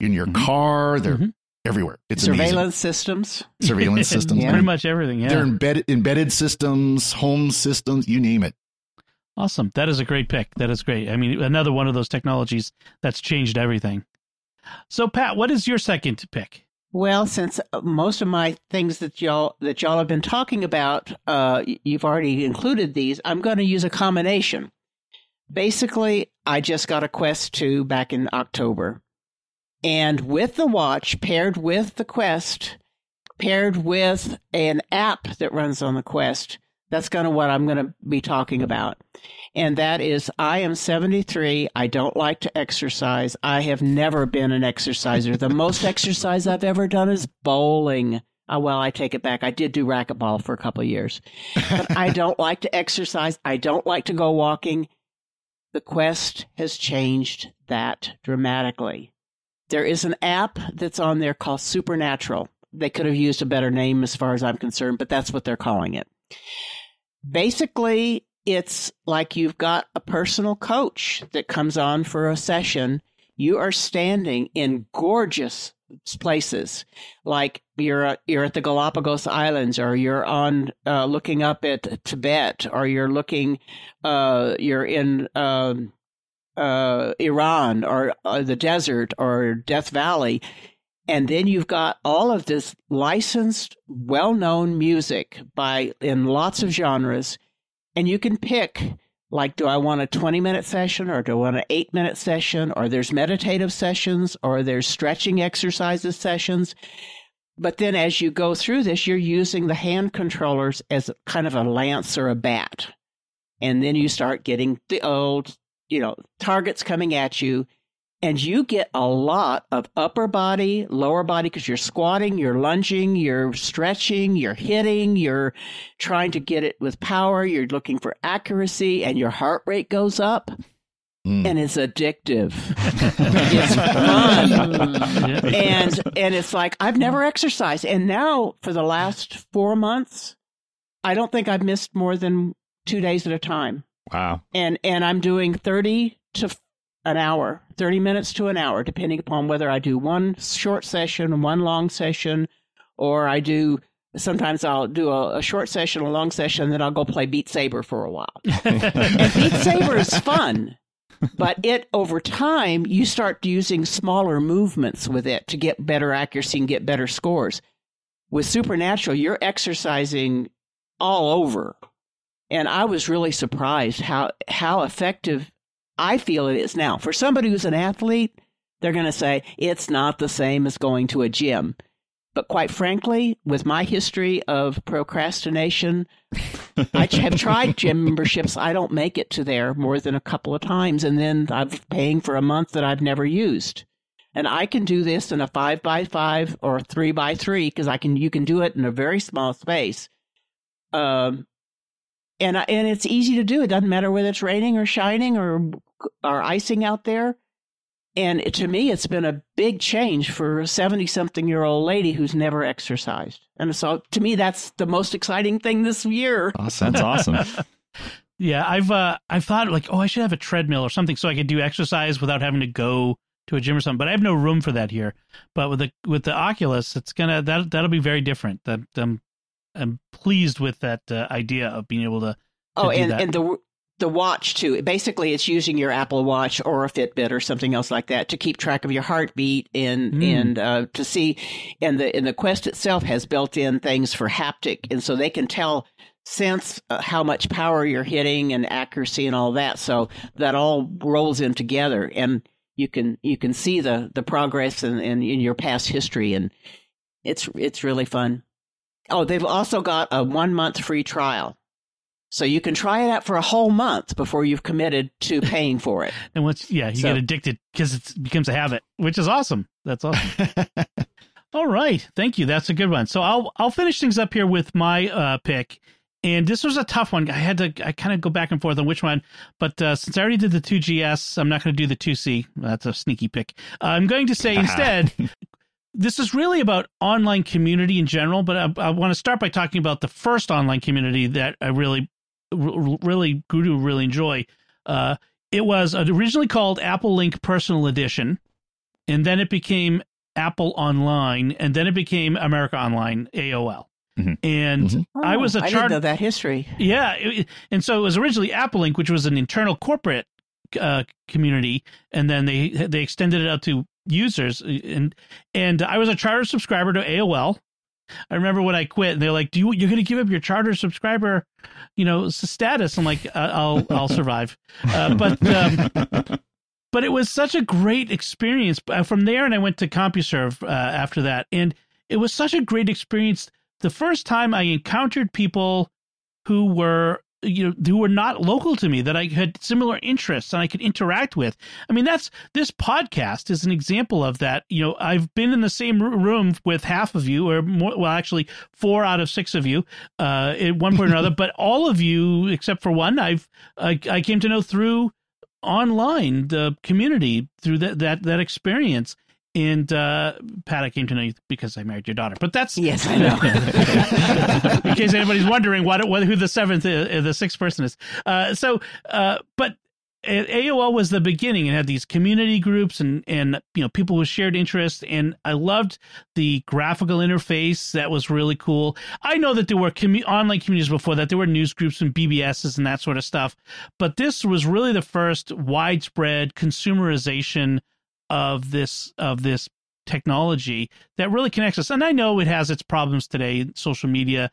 in your Mhm. car. They're Mhm. everywhere. It's Surveillance amazing. systems. surveillance systems. Yeah. Pretty much everything. Yeah. They're embedded embedded systems, home systems, you name it. Awesome. That is a great pick. That is great. I mean, another one of those technologies that's changed everything. So, Pat, what is your second pick? Well, since uh, most of my things that y'all that y'all have been talking about, uh, you've already included these. I'm going to use a combination. Basically, I just got a Quest 2 back in October, and with the watch paired with the Quest, paired with an app that runs on the Quest, that's kind of what I'm going to be talking about. And that is, I am 73. I don't like to exercise. I have never been an exerciser. The most exercise I've ever done is bowling. Uh, well, I take it back. I did do racquetball for a couple of years, but I don't like to exercise. I don't like to go walking. The Quest has changed that dramatically. There is an app that's on there called Supernatural. They could have used a better name as far as I'm concerned, but that's what they're calling it. Basically, it's like you've got a personal coach that comes on for a session. You are standing in gorgeous places, like you're uh, you're at the Galapagos Islands, or you're on uh, looking up at Tibet, or you're looking uh, you're in um, uh, Iran, or uh, the desert, or Death Valley. And then you've got all of this licensed, well-known music by in lots of genres, and you can pick like do I want a 20 minute session or do I want an 8 minute session or there's meditative sessions or there's stretching exercises sessions. But then as you go through this, you're using the hand controllers as kind of a lance or a bat. And then you start getting the old, you know, targets coming at you and you get a lot of upper body, lower body because you're squatting, you're lunging, you're stretching, you're hitting, you're trying to get it with power, you're looking for accuracy, and your heart rate goes up. Mm. And it's addictive. it's fun. And and it's like I've never exercised. And now for the last four months, I don't think I've missed more than two days at a time Wow. and and I'm doing 30 to an hour, 30 minutes to an hour, depending upon whether I do one short session, one long session, or I do sometimes I'll do a, a, short session, a long session, then I'll go play Beat Saber for a while. and Beat Saber is fun, but it over time you start using smaller movements with it to get better accuracy and get better scores. With Supernatural, you're exercising all over. And I was really surprised how how effective I feel it is now. For somebody who's an athlete, they're going to say it's not the same as going to a gym. But quite frankly, with my history of procrastination, I have tried gym memberships. I don't make it to there more than a couple of times, and then I'm paying for a month that I've never used. And I can do this in a five by five or three by three because I can. You can do it in a very small space, um, and and it's easy to do. It doesn't matter whether it's raining or shining or or icing out there. And to me, it's been a big change for a 70 something year old lady who's never exercised. And so to me, that's the most exciting thing this year. Awesome. That's awesome. yeah. I've, uh, I've thought like, oh, I should have a treadmill or something so I could do exercise without having to go to a gym or something, but I have no room for that here. But with the, with the Oculus, it's gonna, that, that'll be very different. That I'm, I'm pleased with that uh, idea of being able to, to oh, and, and the the watch too. Basically, it's using your Apple Watch or a Fitbit or something else like that to keep track of your heartbeat and mm. and uh, to see. And the and the Quest itself has built-in things for haptic, and so they can tell sense uh, how much power you're hitting and accuracy and all that. So that all rolls in together, and you can you can see the the progress and in, in, in your past history, and it's it's really fun. Oh, they've also got a one month free trial. So you can try it out for a whole month before you've committed to paying for it. and once, yeah, you so, get addicted because it becomes a habit, which is awesome. That's awesome. All right, thank you. That's a good one. So I'll I'll finish things up here with my uh, pick, and this was a tough one. I had to I kind of go back and forth on which one, but uh, since I already did the IIGS, I'm not going to do the IIc. That's a sneaky pick. Uh, I'm going to say instead this is really about online community in general, but I, I, want to start by talking about the first online community that I really really grew to really enjoy. Uh, it was originally called Apple Link Personal Edition, and then it became Apple Online, and then it became America Online AOL. Mm-hmm. And mm-hmm. Oh, I was a chart. I that history. Yeah, it, and so it was originally Apple Link, which was an internal corporate uh, community, and then they they extended it out to users. and And I was a charter subscriber to AOL, I remember when I quit, and they're like, "Do you you're going to give up your charter subscriber, you know, status?" I'm like, "I'll I'll survive," uh, but um, but it was such a great experience. Uh, from there, and I went to CompuServe uh, after that, and it was such a great experience. The first time I encountered people who were you know who were not local to me that I had similar interests and I could interact with. I mean, that's this podcast is an example of that. You know, I've been in the same room with half of you, or more, well, actually four out of six of you, uh, at one point or another. But all of you, except for one, I've I, I came to know through online the community through that that that experience and uh, Pat, I came to know you because I married your daughter. But that's yes, I know. in case anybody's wondering what, what who the seventh, uh, the sixth person is. Uh, so, uh, but AOL was the beginning. It had these community groups and and you know people with shared interests, and I loved the graphical interface. That was really cool. I know that there were commu- online communities before that. There were news groups and BBSs and that sort of stuff, but this was really the first widespread consumerization of this of this technology that really connects us. And I know it has its problems today, social media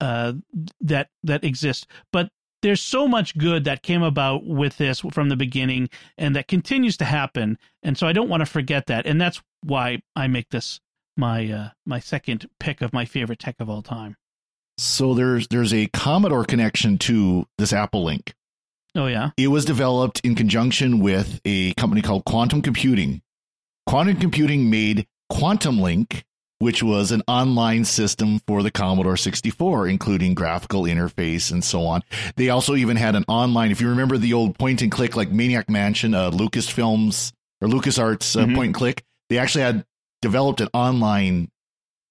uh, that that exist, but there's so much good that came about with this from the beginning, and that continues to happen. And so I don't want to forget that, and that's why I make this my uh, my second pick of my favorite tech of all time. So there's there's a Commodore connection to this Apple Link. Oh, yeah. It was developed in conjunction with a company called Quantum Computing. Quantum Computing made Quantum Link, which was an online system for the Commodore 64, including graphical interface and so on. They also even had an online, if you remember the old point and click, like Maniac Mansion, uh, Lucasfilms or LucasArts uh, mm-hmm. point and click, they actually had developed an online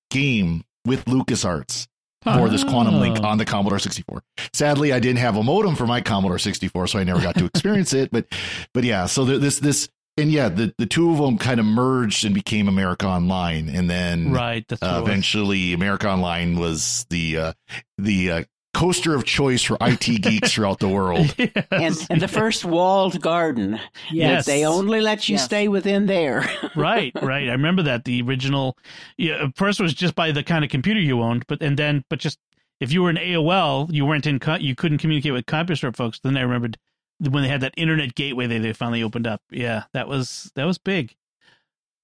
game with LucasArts for this quantum link Oh. on the Commodore 64. Sadly, I didn't have a modem for my Commodore 64, so I never got to experience it. But, but yeah, so this, this, and yeah, the, the two of them kind of merged and became America Online. And then Right. Uh, eventually America Online was the, uh, the, uh, coaster of choice for IT geeks throughout the world. Yes. and and the first walled garden. Yes. They only let you Yes. stay within there. right, right. I remember that the original, yeah, first was just by the kind of computer you owned, but and then but just if you were in AOL, you weren't in, co- you couldn't communicate with CompuServe folks. Then I remembered when they had that internet gateway they they finally opened up. Yeah, that was that was big.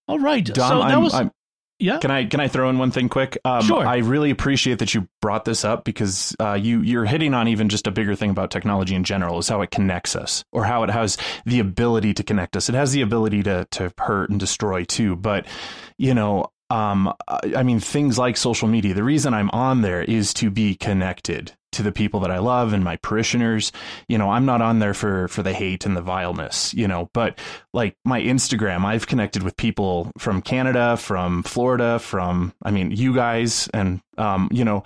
All right, Dom, so that I'm- was I'm- yeah. Can I can I throw in one thing quick? Um, Sure. I really appreciate that you brought this up because uh, you you're hitting on even just a bigger thing about technology in general is how it connects us or how it has the ability to connect us. It has the ability to to hurt and destroy too. But you know, um, I mean, things like social media. The reason I'm on there is to be connected to the people that I love and my parishioners. You know, I'm not on there for for the hate and the vileness. You know, but like my Instagram, I've connected with people from Canada, from Florida, from I mean, you guys, and um, you know,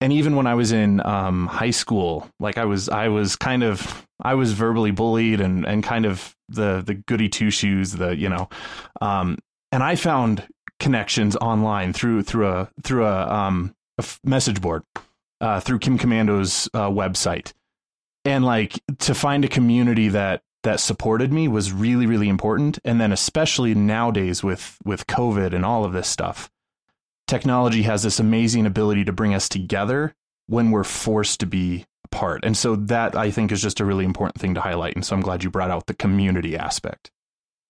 and even when I was in um, high school, like I was, I was kind of, I was verbally bullied and and kind of the the goody two shoes, the you know, um, and I found connections online through through a through a um message board uh, through Kim Komando's uh, website, and like to find a community that that supported me was really really important. And then especially nowadays with with covid and all of this stuff technology has this amazing ability to bring us together when we're forced to be apart. And so that i think is just a really important thing to highlight. And so i'm glad you brought out the community aspect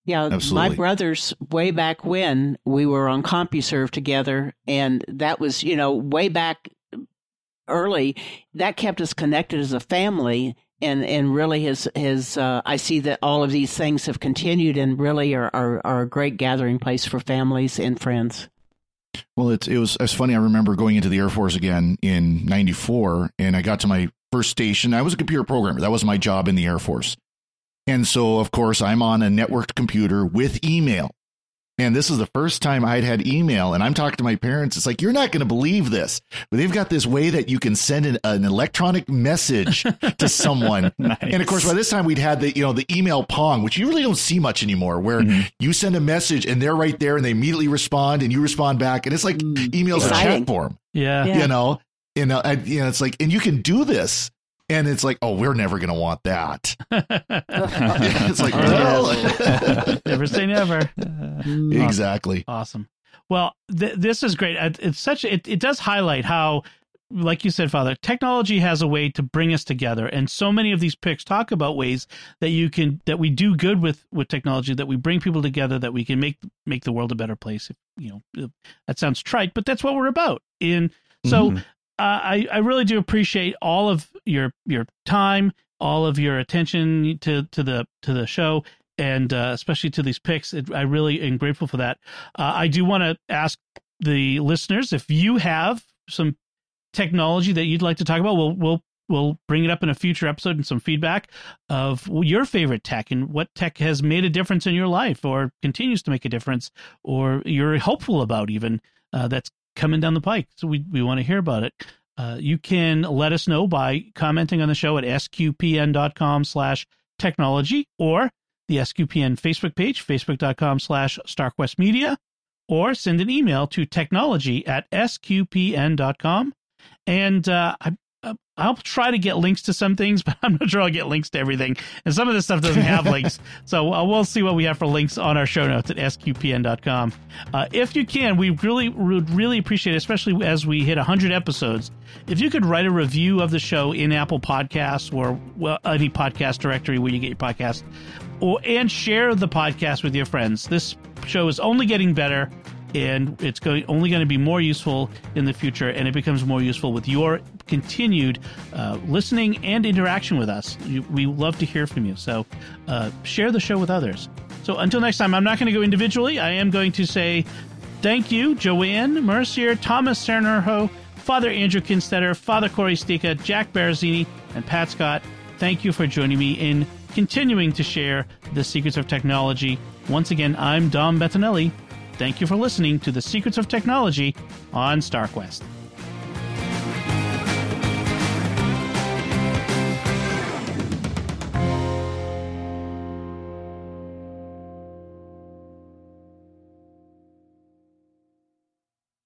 Yeah, Absolutely. my brothers, way back when we were on CompuServe together, and that was, you know, way back early, that kept us connected as a family. And, and really has, has uh, I see that all of these things have continued and really are, are, are a great gathering place for families and friends. Well, it's it was it's funny. I remember going into the Air Force again in '94, and I got to my first station. I was a computer programmer. That was my job in the Air Force, and so of course I'm on a networked computer with email. And this is the first time I'd had email, and I'm talking to my parents. It's like you're not going to believe this, but they've got this way that you can send an, an electronic message to someone. And of course, by this time we'd had the you know the email pong, which you really don't see much anymore, where you send a message and they're right there and they immediately respond and you respond back, and it's like Mm. emails a Exciting. chat form, yeah. Yeah. you know. And uh, I, you know, it's like, and you can do this, and it's like, oh, we're never going to want that. it's like, well, never say never. exactly. Awesome. Well, th- this is great. It's such it, it does highlight how like you said father, technology has a way to bring us together and so many of these picks talk about ways that you can that we do good with with technology that we bring people together that we can make make the world a better place. If, you know, that sounds trite, but that's what we're about. And so Mhm. I I really do appreciate all of your your time, all of your attention to to the to the show, and uh, especially to these picks. It, I really am grateful for that. Uh, I do want to ask the listeners if you have some technology that you'd like to talk about. We'll we'll we'll bring it up in a future episode and some feedback of your favorite tech and what tech has made a difference in your life or continues to make a difference or you're hopeful about even uh, that's coming down the pike. So we we want to hear about it. Uh, you can let us know by commenting on the show at sqpn.com slash technology or the SQPN Facebook page, facebook.com slash starquestmedia, or send an email to technology at sqpn.com. And uh, I, I'll try to get links to some things, but I'm not sure I'll get links to everything. And some of this stuff doesn't have links. So uh, we'll see what we have for links on our show notes at sqpn.com. Uh, if you can, we really would really appreciate it, especially as we hit 100 episodes. If you could write a review of the show in Apple Podcasts or well, any podcast directory where you get your podcast, or and share the podcast with your friends. This show is only getting better and it's going only going to be more useful in the future and it becomes more useful with your continued uh, listening and interaction with us. We love to hear from you. So uh, share the show with others. So until next time i'm not going to go individually. I am going to say thank you joanne mercier thomas cernerho father andrew kinstetter father cory sticha jack barazini and pat scott. Thank you for joining me in continuing to share the secrets of technology. Once again i'm dom bettinelli Thank you for listening to the Secrets of Technology on StarQuest.